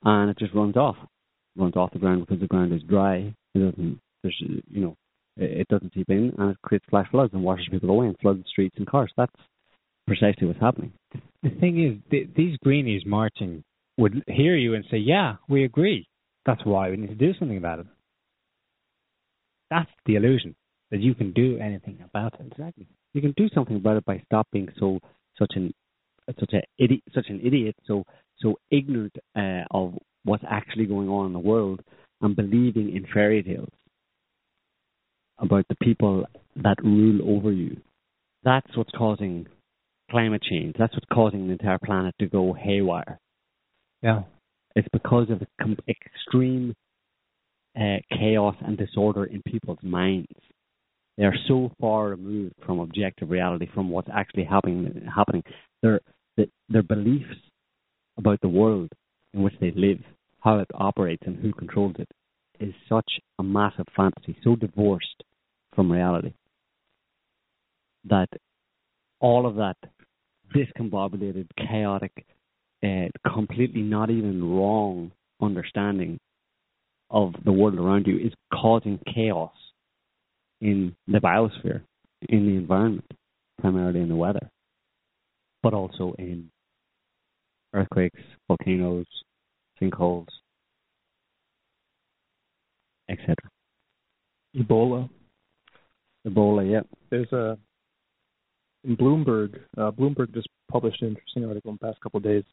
and it just runs off, runs off the ground because the ground is dry. It doesn't, there's, you know, it, it doesn't seep in, and it creates flash floods and washes people away and floods streets and cars. That's precisely what's happening. The thing is, th- these greenies marching would hear you and say, "Yeah, we agree. That's why we need to do something about it." That's the illusion that you can do anything about it. Exactly. You can do something about it by stopping so such an such a idiot, such an idiot, so so ignorant uh, of what's actually going on in the world, and believing in fairy tales about the people that rule over you. That's what's causing climate change. That's what's causing the entire planet to go haywire. Yeah. It's because of the com- extreme uh, chaos and disorder in people's minds. They are so far removed from objective reality, from what's actually happening. Happening, their their beliefs about the world in which they live, how it operates, and who controls it, is such a massive fantasy, so divorced from reality, that all of that discombobulated, chaotic, uh, completely not even wrong understanding of the world around you is causing chaos in the biosphere, in the environment, primarily in the weather, but also in earthquakes, volcanoes, sinkholes, etc. Ebola. Ebola, yeah. There's a in Bloomberg. Uh, Bloomberg just published an interesting article in the past couple of days.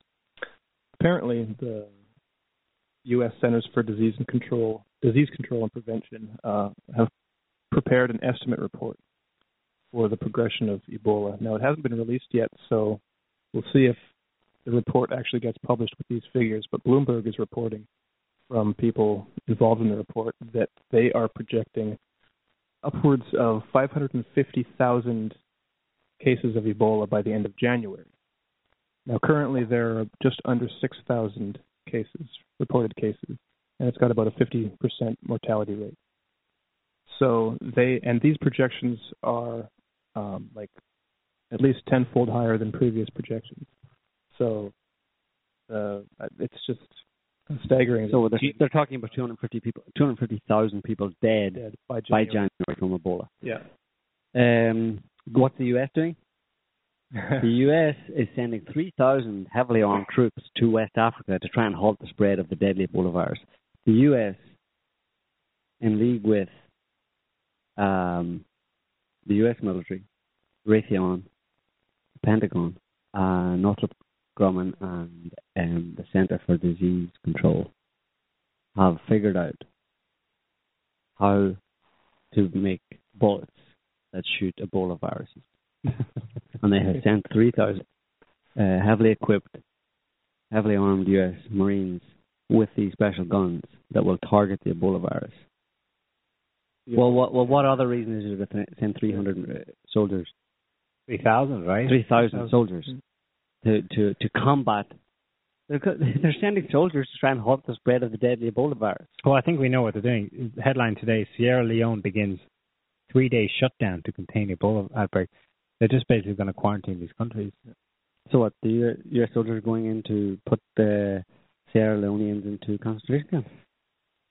Apparently, the U.S. Centers for Disease and Control, Disease Control and Prevention, uh, have prepared an estimate report for the progression of Ebola. Now, it hasn't been released yet, so we'll see if the report actually gets published with these figures. But Bloomberg is reporting from people involved in the report that they are projecting upwards of 550,000 cases of Ebola by the end of January. Now, currently, there are just under 6,000 cases, reported cases, and it's got about a 50% mortality rate. So they, and these projections are um, like at least tenfold higher than previous projections. So uh, it's just staggering. So they're, they're talking about 250 people, 250,000 people dead, dead by by January. January from Ebola. Yeah. Um, what's the US doing? The US is sending 3,000 heavily armed troops to West Africa to try and halt the spread of the deadly Ebola virus. The US, in league with um, the US military, Raytheon, the Pentagon, uh, Northrop Grumman, and um, the Center for Disease Control, have figured out how to make bullets that shoot Ebola viruses and they have sent 3,000 uh, heavily equipped, heavily armed U.S. Marines with these special guns that will target the Ebola virus. Yeah. Well, what well, what other reason is there to send 300 uh, soldiers, 3,000, right? 3,000 soldiers to, to, to combat? They're, they're sending soldiers to try and halt the spread of the deadly Ebola virus. Well, I think we know what they're doing. Headline today Sierra Leone begins three day shutdown to contain Ebola outbreak. They're just basically going to quarantine these countries. So what? The U- U.S. soldiers are going in to put the Sierra Leoneans into concentration camps?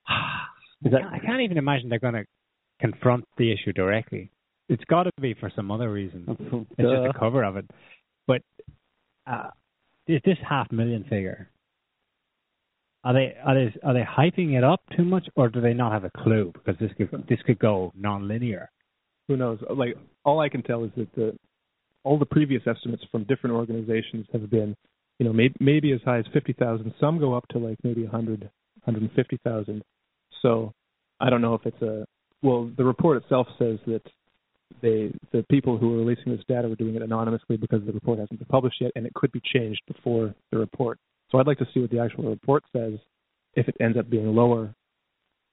Is that- I can't even imagine they're going to confront the issue directly. It's got to be for some other reason. It's just a cover of it. But uh, is this half million figure? Are they are they are they hyping it up too much, or do they not have a clue? Because this could this could go non-linear. Who knows? Like all I can tell is that the all the previous estimates from different organizations have been, you know, maybe maybe as high as fifty thousand. Some go up to like maybe a hundred, hundred and fifty thousand. So I don't know if it's a well. The report itself says that they the people who are releasing this data were doing it anonymously because the report hasn't been published yet, and it could be changed before the report. So I'd like to see what the actual report says, if it ends up being lower,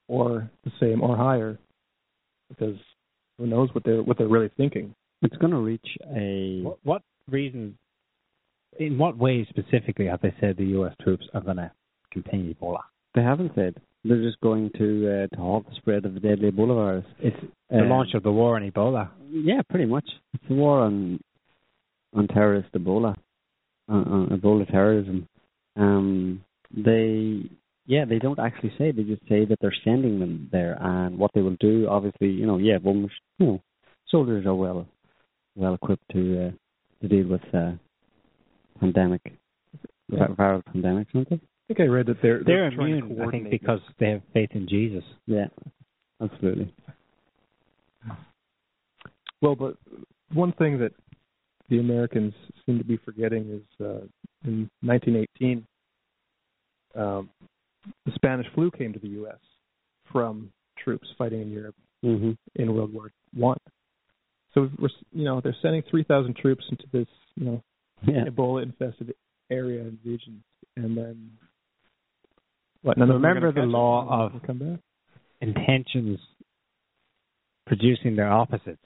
or the same or higher, because who knows what they're what they're really thinking. It's going to reach a. What, what reasons? In what ways specifically have they said the U.S. troops are going to contain Ebola? They haven't said. They're just going to uh, to halt the spread of the deadly Ebola virus. It's the Um, launch of the war on Ebola. Yeah, pretty much. It's a war on on terrorist Ebola, on, on Ebola terrorism. Um, they yeah, they don't actually say. They just say that they're sending them there, and what they will do. Obviously, you know, yeah, well, you know, soldiers are well well equipped to uh, to deal with uh, pandemic Yeah. viral pandemics, aren't they? I think I read that they're They're trying to immune, I think, because they have faith in Jesus. Yeah, absolutely. Well, but one thing that the Americans seem to be forgetting is uh, in 1918, um, the Spanish flu came to the U.S. from troops fighting in Europe hmm in World War One. So we're, you know, they're sending 3,000 troops into this, you know, Yeah. Ebola-infested area and region, and then what? None of them are Remember the law of- will come back. Intentions producing their opposites.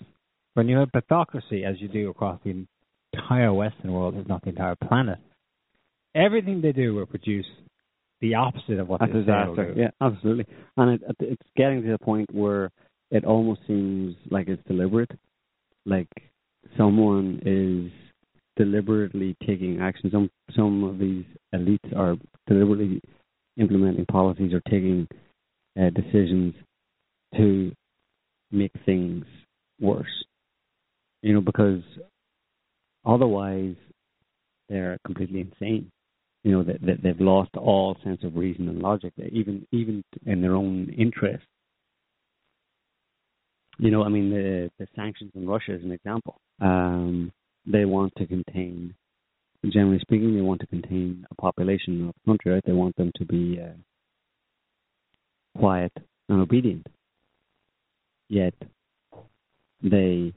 When you have pathocracy, as you do across the entire Western world, if not the entire planet, everything they do will produce the opposite of what a they say they'll disaster. do. Yeah, absolutely. And it- it's getting to the point where it almost seems like it's deliberate, like someone is deliberately taking action. Some some of these elites are deliberately implementing policies or taking uh, decisions to make things worse. You know, because otherwise they're completely insane you know that, that they've lost all sense of reason and logic, even even in their own interest. You know, I mean, the the sanctions on Russia is an example. Um, they want to contain, generally speaking, they want to contain a population of the country. Right? They want them to be uh, quiet and obedient. Yet they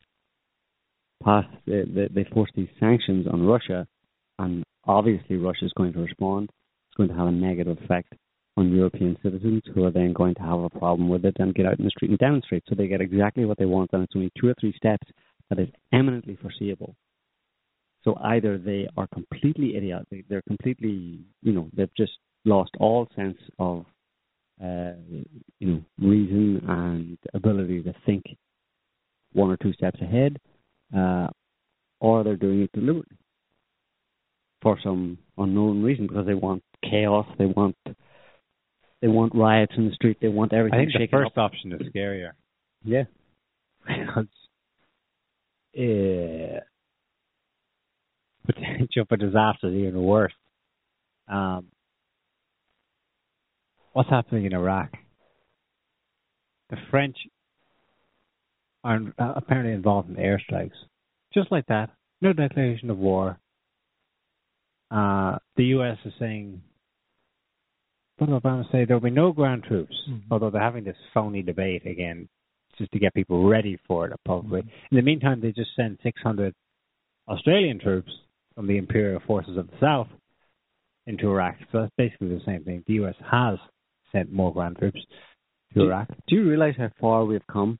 pass, they, they, they force these sanctions on Russia and obviously Russia is going to respond. It's going to have a negative effect on European citizens who are then going to have a problem with it and get out in the street and demonstrate. So they get exactly what they want, and it's only two or three steps that is eminently foreseeable. So either they are completely idiotic, they're completely, you know, they've just lost all sense of, uh, you know, reason and ability to think one or two steps ahead, uh, or they're doing it deliberately for some unknown reason because they want chaos, they want they want riots in the street, they want everything. I think the first up. option is scarier yeah, uh, potential for disaster is even worse. Um, what's happening in Iraq? The French are uh, apparently involved in airstrikes, just like that. No declaration of war. Uh, the U.S. is saying, what did Obama say? There will be no ground troops, Mhm. although they're having this phony debate again, just to get people ready for it, probably. In the meantime, they just sent 600 Australian troops from the Imperial Forces of the South into Iraq. So that's basically the same thing. The U.S. has sent more ground troops to Do- Iraq. Do you realize how far we've come?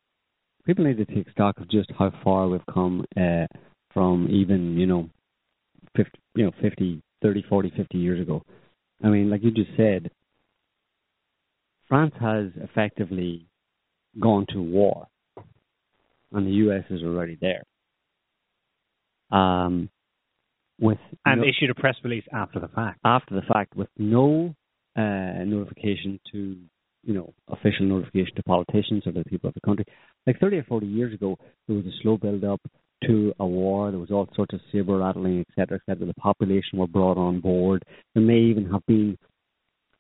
People need to take stock of just how far we've come uh, from even, you know, 50, you know, 50, 30, 40, 50 years ago. I mean, like you just said, France has effectively gone to war, and the U.S. is already there. Um, with And no- issued a press release after the fact. after the fact with no uh, notification to, you know, official notification to politicians or the people of the country. Like 30 or 40 years ago, there was a slow build up to a war. There was all sorts of saber rattling, et cetera, et cetera. The population were brought on board. There may even have been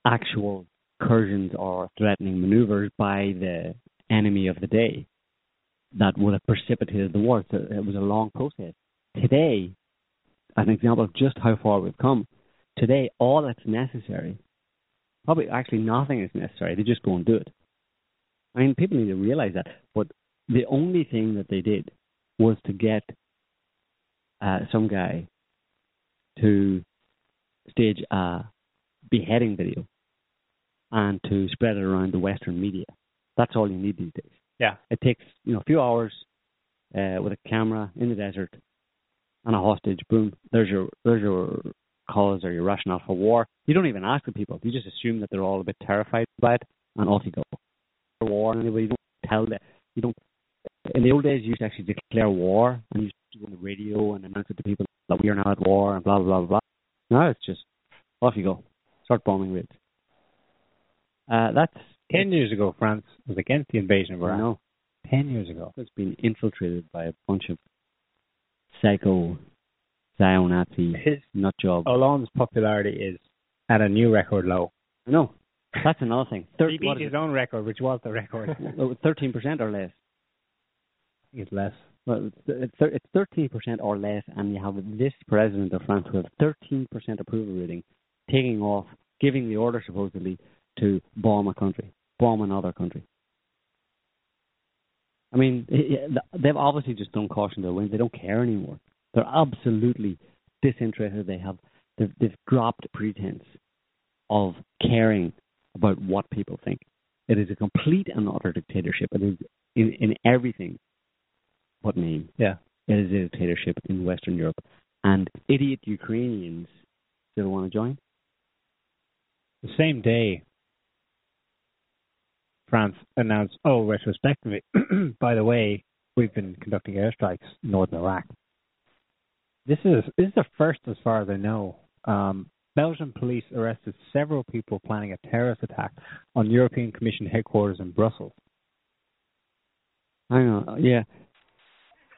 actual incursions or threatening maneuvers by the enemy of the day that would have precipitated the war. So it was a long process. Today, an example of just how far we've come. Today, all that's necessary, probably actually nothing is necessary. They just go and do it. I mean, people need to realize that. But the only thing that they did was to get uh, some guy to stage a beheading video and to spread it around the Western media. That's all you need these days. Yeah. It takes you know a few hours uh, with a camera in the desert and a hostage. Boom. There's your there's your cause or your rationale for war. You don't even ask the people. You just assume that they're all a bit terrified by it, and off you go. War and anybody you don't tell them. You don't. In the old days, you used to actually declare war and you used to go on the radio and announce it to people that we are now at war and blah blah blah blah. Now it's just off you go. Start bombing raids. Uh, that's Ten years ago, France was against the invasion of I Iraq. know. Ten years ago. It's been infiltrated by a bunch of psycho, Nazi His nut job. Hollande's popularity is at a new record low. No. That's another thing. Thir- he beat is his own record, which was the record. it? Thirteen percent or less. it's less. Well, it's thir- it's thirteen percent or less, and you have this president of France who has thirteen percent approval rating, taking off, giving the order supposedly to bomb a country, bomb another country. I mean, they've obviously just done caution to the wind. They don't care anymore. They're absolutely disinterested. They have they've, they've dropped pretense of caring about what people think. It is a complete and utter dictatorship. It is in, in everything but name. Yeah. It is a dictatorship in Western Europe. And idiot Ukrainians still want to join? The same day, France announced, oh, retrospectively, by the way, we've been conducting airstrikes in northern Iraq. This is this is the first, as far as I know. Um, Belgian police arrested several people planning a terrorist attack on European Commission headquarters in Brussels. Hang on. Yeah.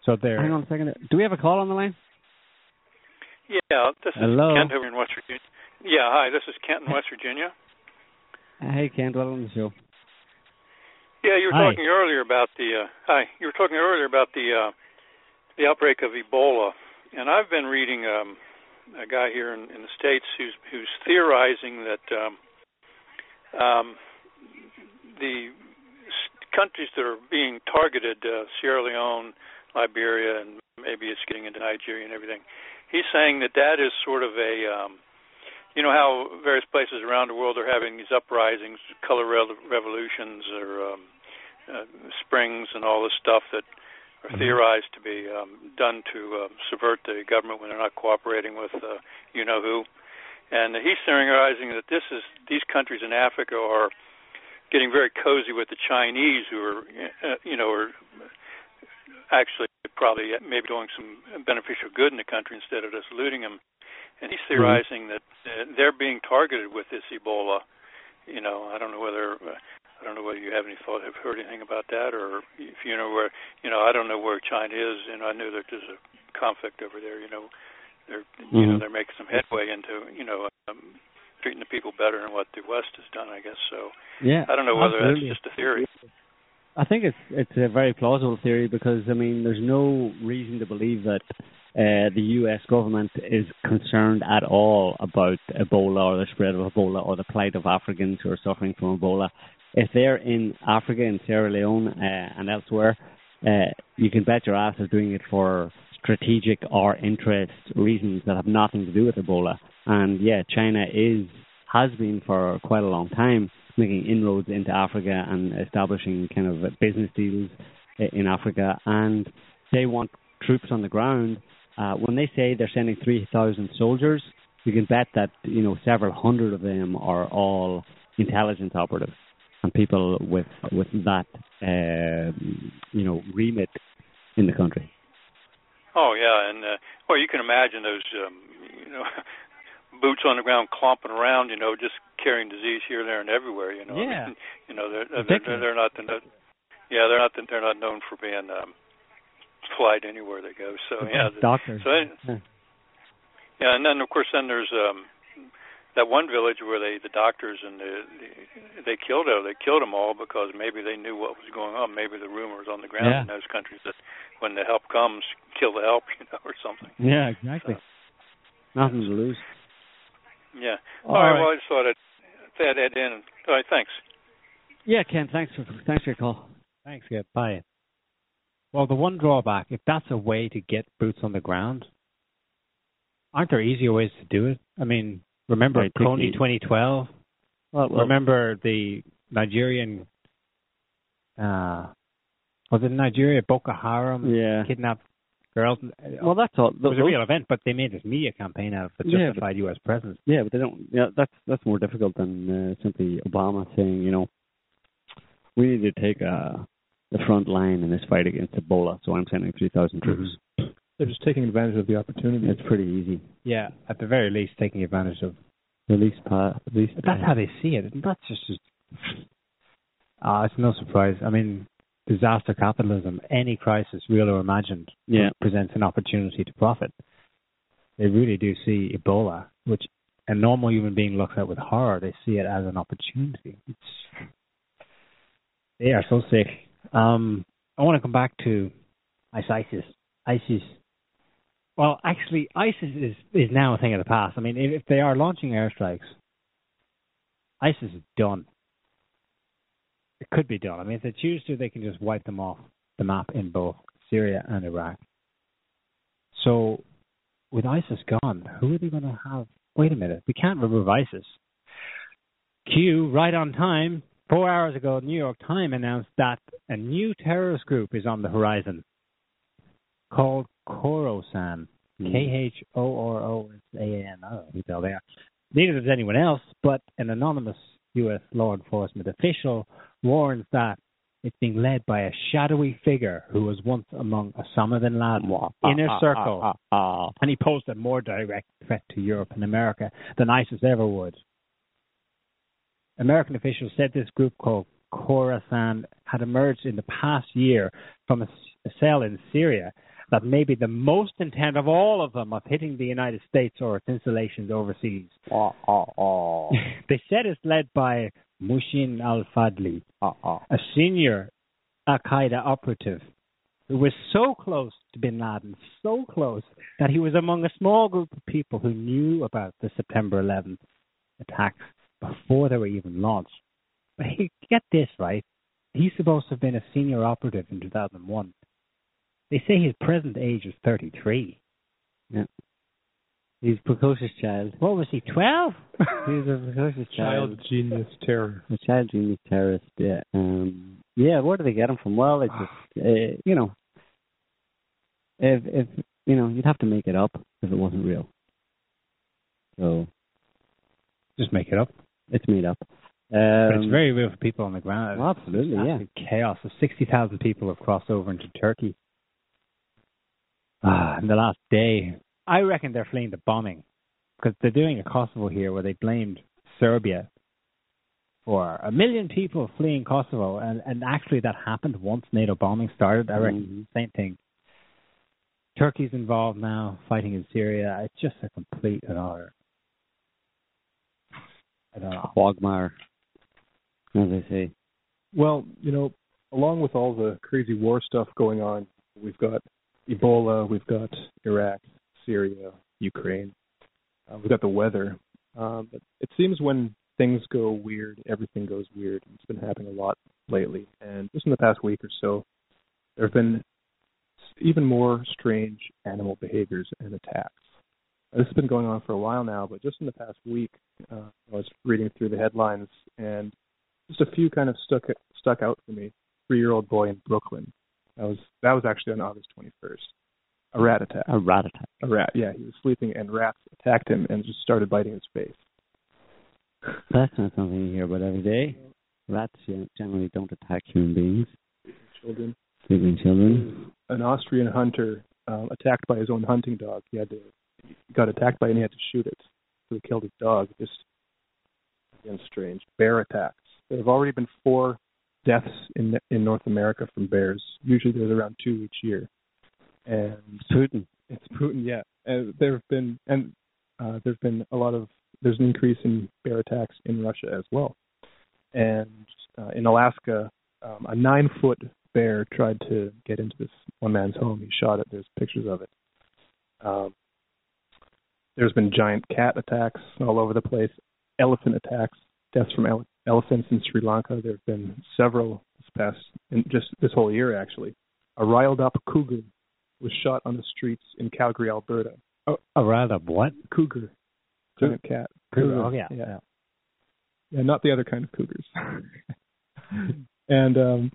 So they're Hang on a second. Do we have a call on the line? Yeah, this is Hello. Kent over in West Virginia. Yeah, hi, this is Kent in West Virginia. Hey, Kent, welcome to the show. Yeah, you were Hi. talking earlier about the uh, hi. You were talking earlier about the uh, the outbreak of Ebola, and I've been reading um, a guy here in, in the states who's who's theorizing that um, um, the countries that are being targeted, uh, Sierra Leone, Liberia, and maybe it's getting into Nigeria and everything. He's saying that that is sort of a um, you know how various places around the world are having these uprisings, color re- revolutions, or um, uh, springs, and all this stuff that are theorized to be um, done to uh, subvert the government when they're not cooperating with uh, you know who. And he's theorizing that this is these countries in Africa are getting very cozy with the Chinese, who are uh, you know are actually probably maybe doing some beneficial good in the country instead of just looting them. And he's Mm-hmm. theorizing that uh, they're being targeted with this Ebola. You know, I don't know whether uh, I don't know whether you have any thought, have heard anything about that, or if you know where. You know, I don't know where China is, and I know that there's a conflict over there. You know, they're you know Mhm. they're making some headway into you know um, treating the people better than what the West has done. I guess so. Yeah, I don't know whether absolutely. that's just a theory. I think it's it's a very plausible theory because I mean there's no reason to believe that uh, the U.S. government is concerned at all about Ebola or the spread of Ebola or the plight of Africans who are suffering from Ebola. If they're in Africa, in Sierra Leone, uh, and elsewhere, uh, you can bet your ass they're doing it for strategic or interest reasons that have nothing to do with Ebola. And yeah, China is has been for quite a long time making inroads into Africa and establishing kind of business deals in Africa, and they want troops on the ground. Uh, when they say they're sending 3,000 soldiers, you can bet that you know several hundred of them are all intelligence operatives and people with with that uh, you know remit in the country. Oh yeah, and uh, well, you can imagine those um, you know boots on the ground clomping around, you know, just carrying disease here, there, and everywhere. You know, I Yeah. mean, you know, they're they're, Ridiculous. they're not the yeah, they're not the, they're not known for being um, polite anywhere they go. So yeah, the- doctors. so Yeah. yeah, and then of course then there's um that one village where they the doctors and the, the they killed them they killed them all because maybe they knew what was going on maybe the rumors on the ground Yeah. in those countries that when the help comes kill the help you know or something Yeah, exactly. Nothing to lose. yeah All all right, right. well I just thought I'd add that in all right thanks Yeah, Ken. Thanks for thanks for your call. Thanks, good. Bye. Well, the one drawback, if that's a way to get boots on the ground, aren't there easier ways to do it? I mean, remember Right, take 2012? Well, well, remember the Nigerian, uh, was it Nigeria, Boko Haram yeah. kidnapped girls? Well, that's all. it was a real event, but they made this media campaign out of it, Yeah, justified U.S. presence. Yeah, but they don't. Yeah, that's that's more difficult than uh, simply Obama saying, you know, we need to take uh, the front line in this fight against Ebola. So I'm sending three thousand troops. They're just taking advantage of the opportunity. It's pretty easy. Yeah, at the very least, taking advantage of. The least part. at least. But that's how they see it. and That's just. Uh, it's no surprise. I mean, disaster capitalism, any crisis, real or imagined, Yeah. presents an opportunity to profit. They really do see Ebola, which a normal human being looks at with horror. They see it as an opportunity. It's, they are so sick. Um, I want to come back to ISIS. ISIS. Well, actually, ISIS is is now a thing of the past. I mean, if, if they are launching airstrikes, ISIS is done. It could be done. I mean, if they choose to, they can just wipe them off the map in both Syria and Iraq. So, with ISIS gone, who are they going to have? Wait a minute, we can't remove ISIS. Q, right on time, four hours ago, the New York Times announced that a new terrorist group is on the horizon called Khorasan. K H O R O S A N. I don't know who the hell they are. Neither does anyone else, but an anonymous U.S. law enforcement official warns that it's being led by a shadowy figure who was once among Osama bin Laden's inner Ah, ah, circle, ah. and he posed a more direct threat to Europe and America than ISIS ever would. American officials said this group called Khorasan had emerged in the past year from a, a cell in Syria that may be the most intent of all of them of hitting the United States or its installations overseas. Ah, ah, ah. they said it's led by Mushin al Fadli, Ah, ah. a senior Al Qaeda operative who was so close to bin Laden, so close that he was among a small group of people who knew about the September 11th attacks before they were even launched. But he, get this right, he's supposed to have been a senior operative in 2001. They say his present age is 33. Yeah. He's a precocious child. What was he, 12? He's a precocious child. Child genius terror. A child genius terrorist. Yeah. Um. Yeah. Where do they get him from? Well, it's just uh, you know, if if you know, you'd have to make it up if it wasn't real. So Just make it up. It's made up. But Um, it's very real for people on the ground. well, absolutely, yeah. chaos. So 60,000 people have crossed over into Turkey. uh, in the last day. I reckon they're fleeing the bombing because they're doing a Kosovo here where they blamed Serbia for a million people fleeing Kosovo, and and actually that happened once NATO bombing started. I reckon Mhm. same thing. Turkey's involved now, fighting in Syria. It's just a complete and utter. Don't. Quagmire, as they say. Well, you know, along with all the crazy war stuff going on, we've got Ebola, we've got Iraq, Syria, Ukraine, uh, we've got the weather. Um, but it seems when things go weird, everything goes weird. It's been happening a lot lately, and just in the past week or so, there have been even more strange animal behaviors and attacks. This has been going on for a while now, but just in the past week, uh, I was reading through the headlines, and just a few kind of stuck stuck out for me. Three year old boy in Brooklyn. That was that was actually on August twenty first. A rat attack. A rat attack. A rat. Yeah, he was sleeping and rats attacked him and just started biting his face. That's not something you hear about every day. Rats generally don't attack human beings, Children. sleeping children. An Austrian hunter um, attacked by his own hunting dog. He had to got attacked by it and he had to shoot it. So he killed his dog. Just again strange. Bear attacks. There have already been four deaths in in North America from bears. Usually there's around two each year. And Putin. It's Putin, yeah. Uh, there have been and uh, there's been a lot of there's an increase in bear attacks in Russia as well. And uh, in Alaska, um, a nine foot bear tried to get into this one man's home. He shot it. There's pictures of it. Um, there's been giant cat attacks all over the place, elephant attacks, deaths from ele- elephants in Sri Lanka. There have been several this past, in just this whole year actually. A riled up cougar was shot on the streets in Calgary, Alberta. Oh, a up what? Cougar, giant cat. Cougar. Oh yeah. yeah. Yeah, Yeah, not the other kind of cougars. and um,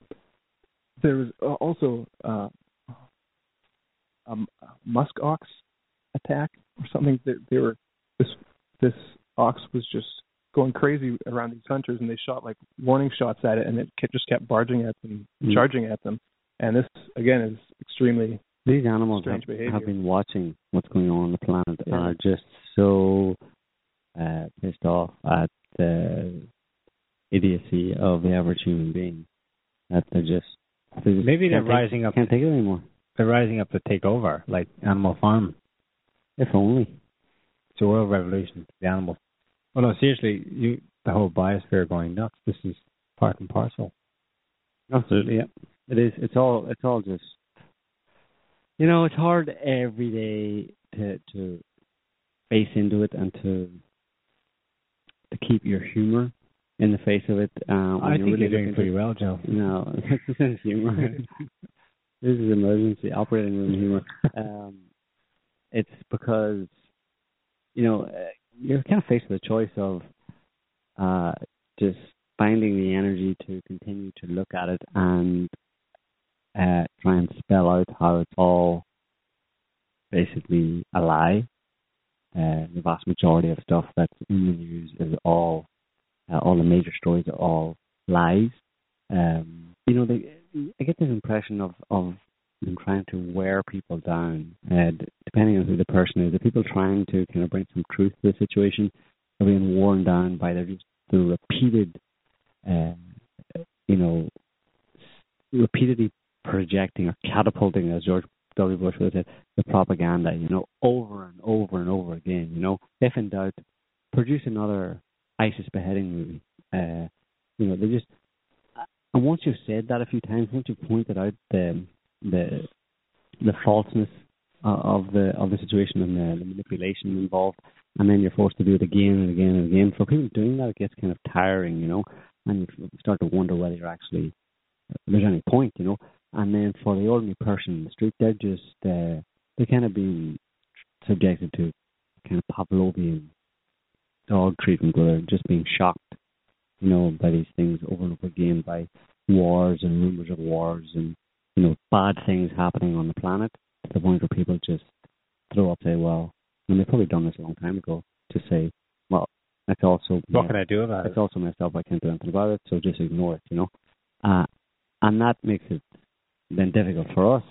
there was uh, also uh, um, a musk ox attack or something. That they were this this ox was just going crazy around these hunters, and they shot like warning shots at it, and it kept, just kept barging at them, Mm. charging at them. And this again is extremely These animals have, behavior. have been watching what's going on on the planet and Yeah. are just so uh, pissed off at the idiocy of the average human being that they're just, they just Maybe they're can't take- rising up. Can't take it anymore. They're rising up to take over, like Animal Farm. If only. It's a world revolution. The animals. Oh no, seriously, you the whole biosphere going nuts. This is part and parcel. Absolutely, yeah. It is. It's all. It's all just. You know, it's hard every day to to face into it and to to keep your humor in the face of it. Uh, I think really you're doing pretty well, Joe. No, this is humor. this is emergency operating room humor. Um, it's because you know uh, you're kind of faced with a choice of uh, just finding the energy to continue to look at it and uh, try and spell out how it's all basically a lie. Uh, the vast majority of stuff that's in the news is all, uh, all the major stories are all lies. Um, you know, they, I get this impression of of them trying to wear people down. Uh, d- depending on who the person is, the people trying to kind of bring some truth to the situation are being worn down by their just the repeated, uh, you know, repeatedly projecting or catapulting, as George W. Bush would have said, the propaganda, you know, over and over and over again. You know, if in doubt, produce another ISIS beheading movie. Uh, you know, they just, and once you've said that a few times, once you've pointed out the the the falseness uh, of the of the situation and the, the manipulation involved, and then you're forced to do it again and again and again. For people doing that, it gets kind of tiring, you know, and you start to wonder whether you're actually there's any point, you know. And then for the ordinary person in the street, they're just uh, they're kind of being subjected to kind of Pavlovian dog treatment, where they're just being shocked, you know, by these things over and over again, by wars and rumors of wars and you know bad things happening on the planet to the point where people just throw up, say, well, and they've probably done this a long time ago, to say, well, that's also What can I do about it? it's also messed up. I can't do anything about it, so just ignore it, you know. Uh, and that makes it then difficult for us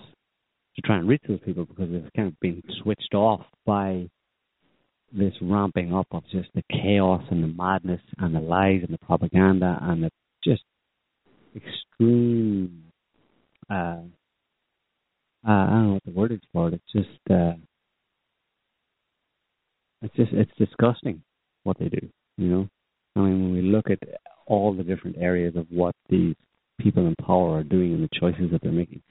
to try and reach those people because they've kind of been switched off by this ramping up of just the chaos and the madness and the lies and the propaganda and the just extreme uh, uh I don't know what the word is for it. It's just uh it's just it's disgusting what they do, you know. I mean when we look at all the different areas of what these people in power are doing and the choices that they're making.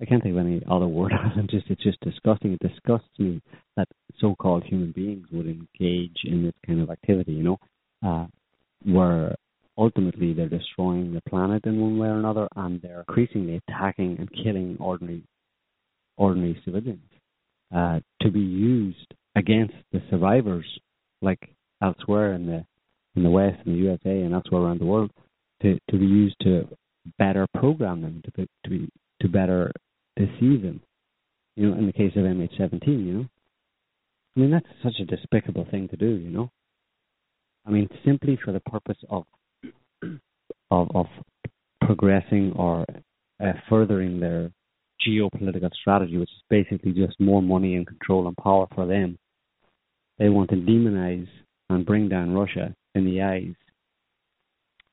I can't think of any other word than just it's just disgusting. It disgusts me that so-called human beings would engage in this kind of activity. You know, uh, where ultimately they're destroying the planet in one way or another, and they're increasingly attacking and killing ordinary ordinary civilians uh, to be used against the survivors, like elsewhere in the in the West, in the USA, and elsewhere around the world, to to be used to better program them, to be, to be to better deceive them. You know, in the case of MH17, you know, I mean that's such a despicable thing to do. You know, I mean simply for the purpose of of of progressing or uh, furthering their geopolitical strategy, which is basically just more money and control and power for them. They want to demonize and bring down Russia in the eyes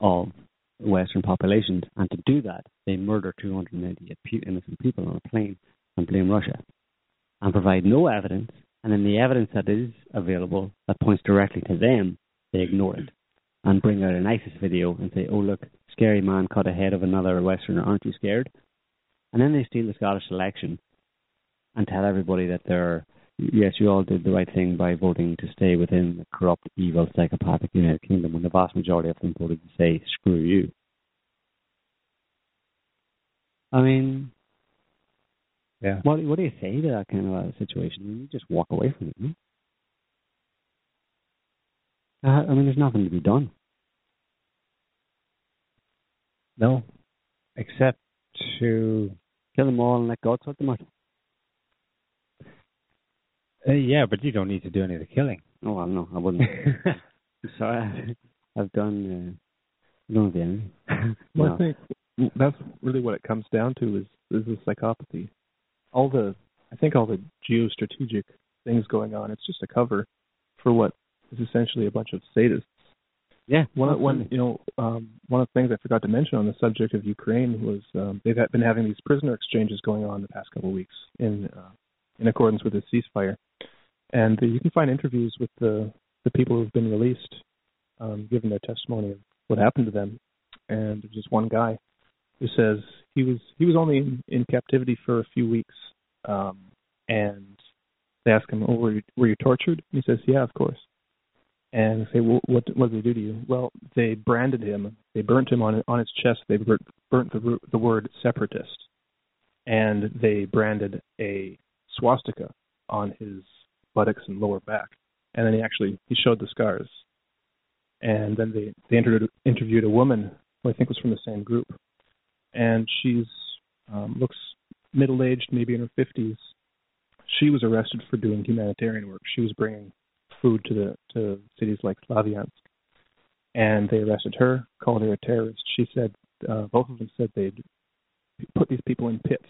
of Western populations, and to do that, they murder 298 innocent people on a plane and blame Russia, and provide no evidence. And then the evidence that is available that points directly to them, they ignore it and bring out an ISIS video and say, "Oh look, scary man cut ahead of another Westerner. Aren't you scared?" And then they steal the Scottish election and tell everybody that they're yes, you all did the right thing by voting to stay within the corrupt, evil, psychopathic United Kingdom when the vast majority of them voted to say, screw you. I mean, yeah. What, what do you say to that kind of a situation? You just walk away from it. No? Uh, I mean, there's nothing to be done. No, except to kill them all and let God sort them out. Uh, yeah, but you don't need to do any of the killing. Oh, well, no, I wouldn't. Sorry, I've done. Uh, done the enemy. well, no. I think that's really what it comes down to is is the psychopathy. All the I think all the geostrategic things going on. It's just a cover for what is essentially a bunch of sadists. Yeah, one one you know um, one of the things I forgot to mention on the subject of Ukraine was um, they've been having these prisoner exchanges going on the past couple of weeks in uh, in accordance with the ceasefire. And you can find interviews with the the people who've been released, um, giving their testimony of what happened to them. And there's just one guy who says he was he was only in, in captivity for a few weeks, um, and they ask him, "Oh, were you, were you tortured?" And he says, "Yeah, of course." And say, well, "What what did they do to you?" Well, they branded him. They burnt him on on his chest. They burnt, burnt the the word separatist, and they branded a swastika on his buttocks and lower back. And then he actually he showed the scars. And then they they interviewed interviewed a woman who I think was from the same group, and she's um, looks middle aged, maybe in her fifties. She was arrested for doing humanitarian work. She was bringing food to the to cities like Slavyansk, and they arrested her, called her a terrorist. She said uh, both of them said they'd put these people in pits,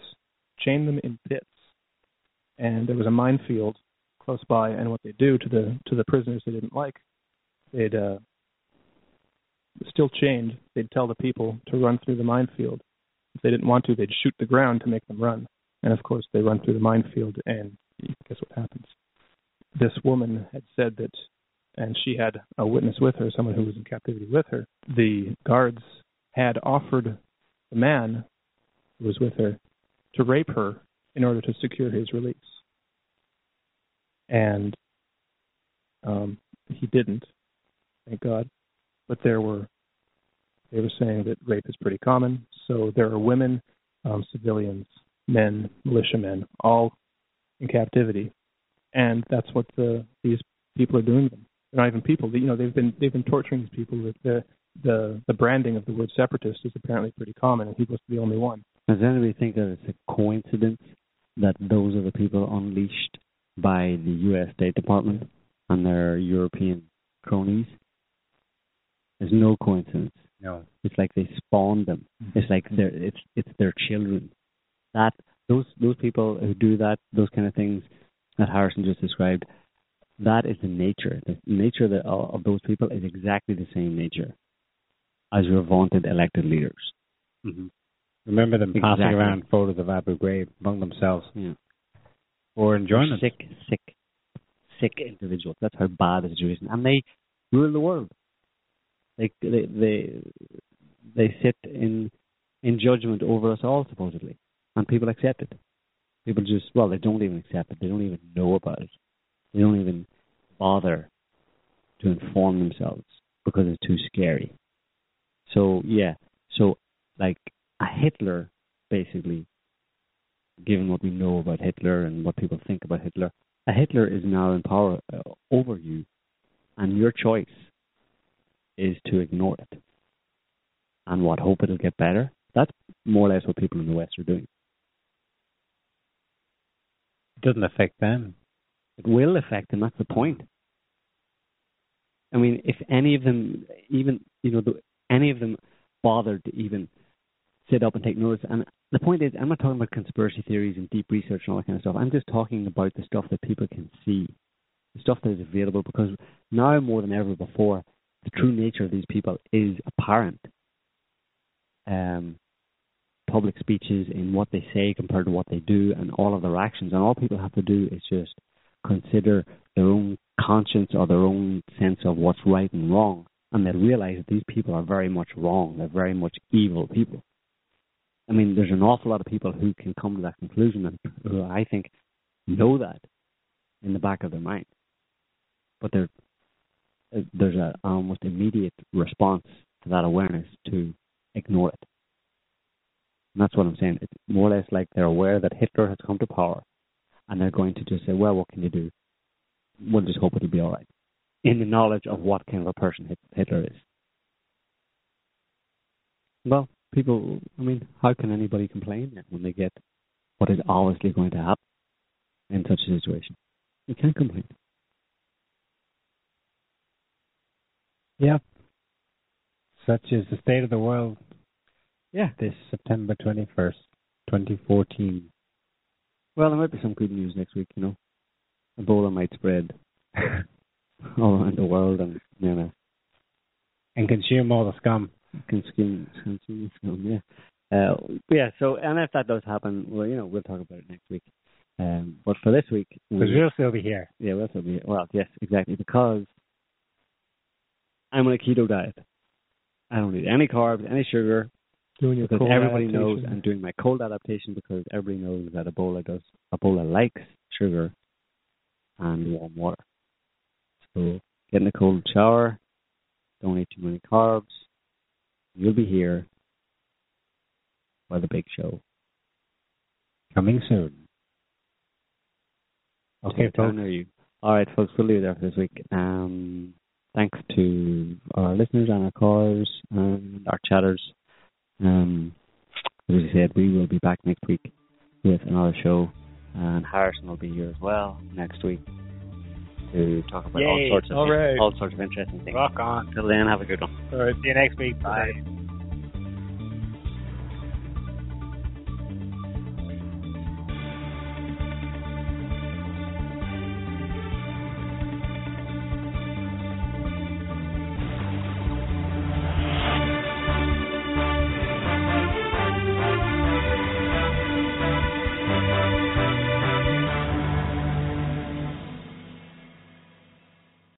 chain them in pits, and there was a minefield close by, and what they'd do to the to the prisoners they didn't like, they'd uh, still chained. They'd tell the people to run through the minefield. If they didn't want to, they'd shoot the ground to make them run. And of course, they run through the minefield, and guess what happens? This woman had said that, and she had a witness with her, someone who was in captivity with her. The guards had offered the man who was with her to rape her in order to secure his release and um, he didn't, thank God. But there were they were saying that rape is pretty common. So there are women, um, civilians, men, militiamen, all in captivity, and that's what the these people are doing. Them. They're not even people. You know, they've been they've been torturing these people. With the the the branding of the word separatist is apparently pretty common, and he was the only one. Does anybody think that it's a coincidence that those are the people unleashed by the U.S. State Department and their European cronies. There's no coincidence. No, it's like they spawned them. Mm-hmm. It's like they're it's it's their children. That those those people who do that, those kind of things that Harrison just described, that is the nature. The nature of, the, of those people is exactly the same nature as your vaunted elected leaders. Mm-hmm. Remember them Exactly. passing around photos of Abu Ghraib among themselves Yeah. or enjoyment. Sick, sick, sick individuals. That's how bad the situation. And they rule the world. They they they they sit in in judgment over us all supposedly, and people accept it. People just well, they don't even accept it. They don't even know about it. They don't even bother to inform themselves because it's too scary. So yeah, so like a Hitler, basically, given what we know about Hitler and what people think about Hitler, a Hitler is now in power uh, over you, and your choice is to ignore it. And what hope it'll get better. That's more or less what people in the West are doing. It doesn't affect them. It will affect them. That's the point. I mean, if any of them, even you know, any of them bothered to even sit up and take notice. And the point is, I'm not talking about conspiracy theories and deep research and all that kind of stuff. I'm just talking about the stuff that people can see, the stuff that is available. Because now more than ever before, the true nature of these people is apparent. Um, public speeches in what they say compared to what they do, and all of their actions, and all people have to do is just consider their own conscience or their own sense of what's right and wrong, and they'll realize that these people are very much wrong. They're very much evil people. I mean, there's an awful lot of people who can come to that conclusion, and who I think know that in the back of their mind, but there, there's a almost immediate response to that awareness to ignore it. And that's what I'm saying. It's more or less like they're aware that Hitler has come to power, and they're going to just say, "Well, what can you do? We'll just hope it'll be all right." In the knowledge of what kind of a person Hitler is. Well, people. I mean, how can anybody complain when they get what is obviously going to happen in such a situation? You can't complain. Yeah. Such is the state of the world Yeah. this September 21st, 2014. Well, there might be some good news next week. You know, Ebola might spread all around the world, and you know, and consume all the scum. consume consume film, yeah. Uh, yeah. So, and if that does happen, well, you know, we'll talk about it next week. Um, but for this week, Because we, we'll still be here. yeah, we'll still be here. well. Yes, exactly. Because I'm on a keto diet. I don't eat any carbs, any sugar, Doing your because everybody knows. I'm doing my cold adaptation because everybody knows that Ebola does. Ebola likes sugar and warm water. So get in a cold shower. Don't eat too many carbs. You'll be here for the big show. Coming soon. Okay, folks. you. All right, folks, we'll leave it there for this week. Um, thanks to our listeners and our callers and our chatters. Um, as I said, we will be back next week with another show, and Harrison will be here as well next week to talk about all sorts of All right. all sorts of interesting things. Rock on. Till then, have a good one. All right. See you next week. Bye.